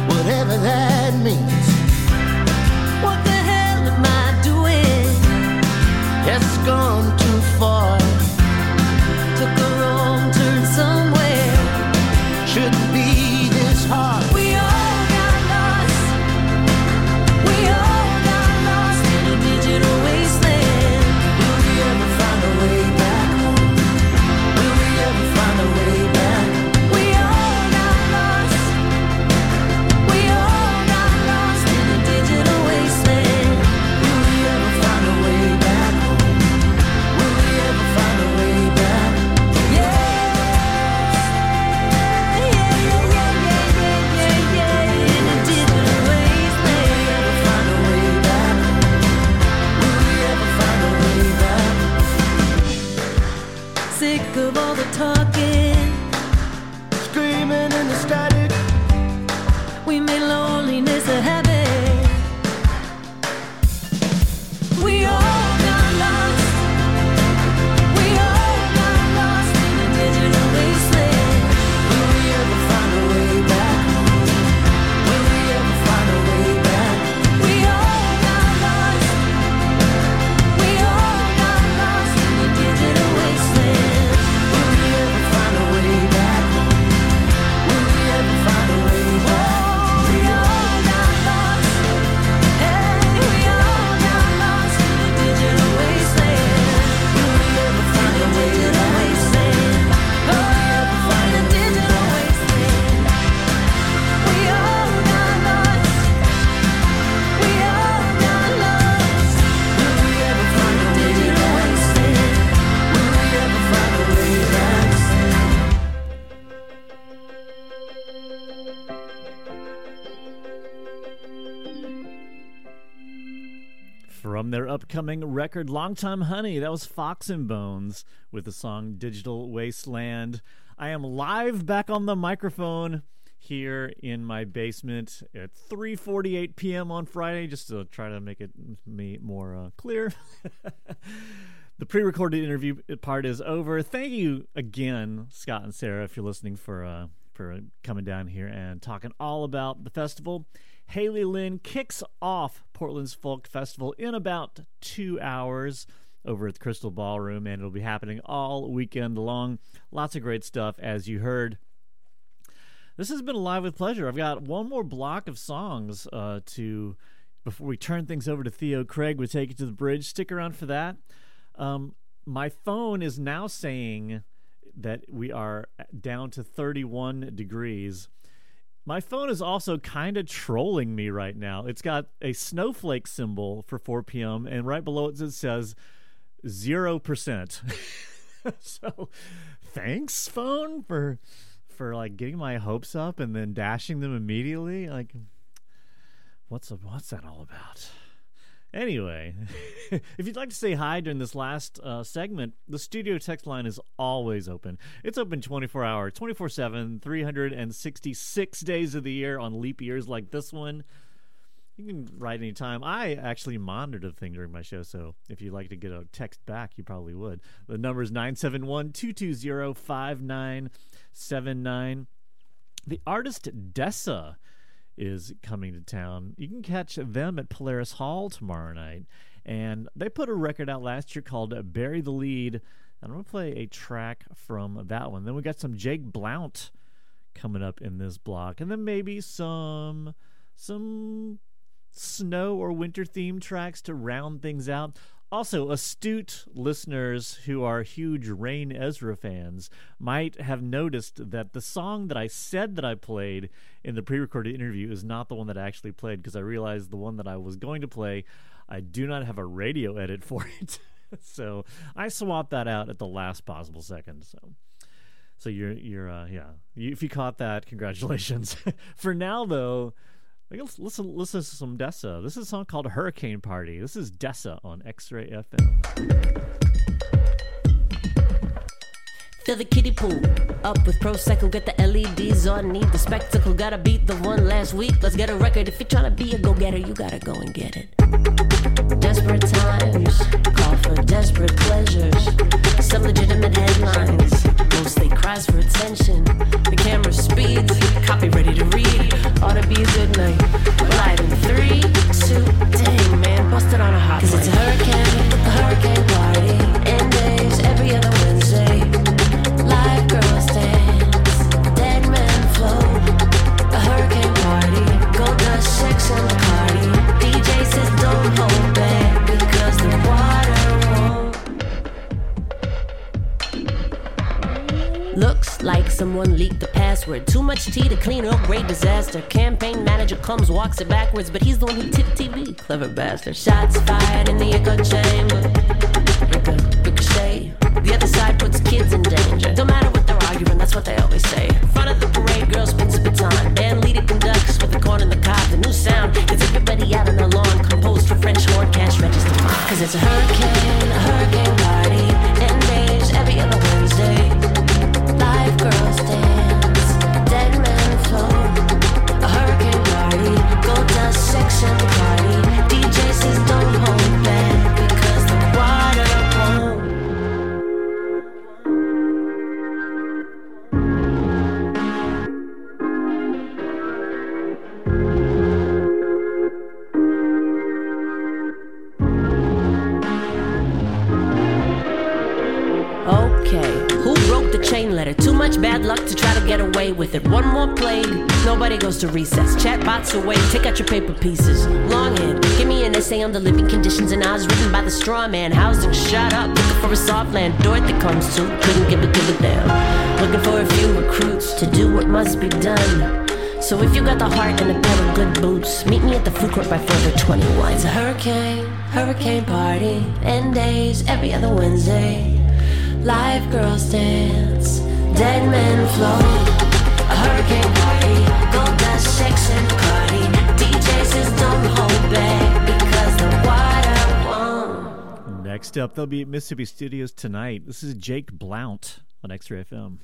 Whatever that upcoming record Long Time Honey. That was Fox and Bones with the song Digital Wasteland. I am live back on the microphone here in my basement at 3:48 p.m. on Friday just to try to make it me more uh, clear. the pre-recorded interview part is over. Thank you again, Scott and Sarah, if you're listening for uh, for coming down here and talking all about the festival. Hayley Lynn kicks off Portland's Folk Festival in about two hours over at the Crystal Ballroom, and it'll be happening all weekend long. Lots of great stuff, as you heard. This has been Live with Pleasure. I've got one more block of songs uh, to before we turn things over to Theo Craig. We take it to the bridge. Stick around for that. Um, my phone is now saying that we are down to 31 degrees. My phone is also kind of trolling me right now. It's got a snowflake symbol for 4 p.m. and right below it it says 0%. so thanks phone for for like getting my hopes up and then dashing them immediately. Like what's what's that all about? Anyway, if you'd like to say hi during this last uh, segment, the studio text line is always open. It's open 24 hours, 24 7, 366 days of the year on leap years like this one. You can write anytime. I actually monitor the thing during my show, so if you'd like to get a text back, you probably would. The number is 971 220 5979. The artist Dessa is coming to town. You can catch them at Polaris Hall tomorrow night. And they put a record out last year called Bury the Lead. And I'm going to play a track from that one. Then we got some Jake Blount coming up in this block. And then maybe some some snow or winter theme tracks to round things out. Also, astute listeners who are huge Rainezra fans might have noticed that the song that I said that I played in the pre recorded interview is not the one that I actually played because I realized the one that I was going to play, I do not have a radio edit for it. so I swapped that out at the last possible second. So. So you're you're uh, yeah. If you caught that, congratulations. for now, though, Listen, listen, listen to some Dessa. This is a song called Hurricane Party. This is Dessa on X-Ray FM. Fill the kiddie pool up with Prosecco. Get the LEDs on. Need the spectacle. Gotta beat the one last week. Let's get a record. If you're trying to be a go getter, you gotta go and get it. Desperate times call for desperate pleasures. Some legitimate headlines. Mostly cries for attention. The camera speeds. Copy ready to read. Ought to be a good night. Live in three, two, dang man, busted on a hot. Cause it's a hurricane, a hurricane party. Someone leaked the password. Too much tea to clean up, great disaster. Campaign manager comes, walks it backwards, but he's the one who tipped TV. Clever bastard. Shots fired in the echo chamber. Ricochet, ricochet. The other side puts kids in danger. Don't matter what arguing, that's what they always say. Front of the parade, girl spins a baton. Band leader conducts with the corn in the cob. The new sound gets everybody out on the lawn. Composed for French horn, cash register. Cause it's a hurricane, a hurricane party. End days every other Wednesday. Live girls dance, dead men float. A hurricane party, gold dust, sex and the bad luck to try to get away with it. One more plague, nobody goes to recess. Chatbots away, take out your paper pieces. Longhand, give me an essay on the living conditions and odds written by the straw man. Housing, shut up, looking for a soft land. Dorothy comes to, couldn't give a give a damn. Looking for a few recruits to do what must be done. So if you got the heart and a pair of good boots, meet me at the food court by further 21. It's a hurricane, hurricane party, end days every other Wednesday. Live girls dance, dead men. A hurricane party, gold dust, and party. Don't hold back because the water won't. Next up, they'll be at Mississippi Studios tonight. This is Jake Blount on X Ray FM.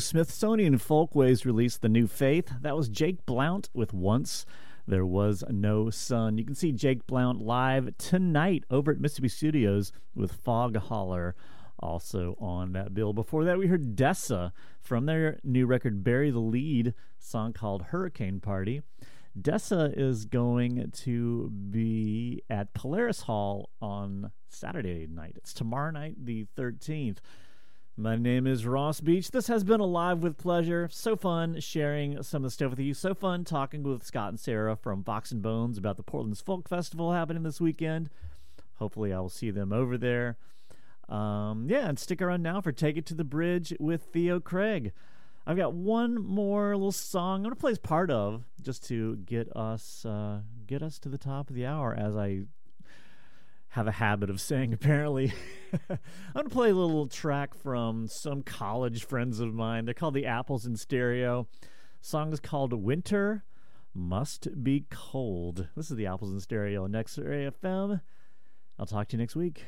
Smithsonian Folkways released The New Faith. That was Jake Blount with Once There Was No Sun. You can see Jake Blount live tonight over at Mississippi Studios with Fog Holler also on that bill. Before that, we heard Dessa from their new record Bury the Lead, song called Hurricane Party. Dessa is going to be at Polaris Hall on Saturday night. It's tomorrow night, the 13th. My name is Ross Beach. This has been Alive with Pleasure. So fun sharing some of the stuff with you. So fun talking with Scott and Sarah from Fox and Bones about the Portland's Folk Festival happening this weekend. Hopefully, I will see them over there. Um, yeah, and stick around now for Take It to the Bridge with Theo Craig. I've got one more little song I'm going to play as part of just to get us uh, get us to the top of the hour as I have a habit of saying apparently. I'm gonna play a little track from some college friends of mine. They're called the Apples in Stereo. Song is called Winter Must Be Cold. This is the Apples in Stereo on X Ray FM. I'll talk to you next week.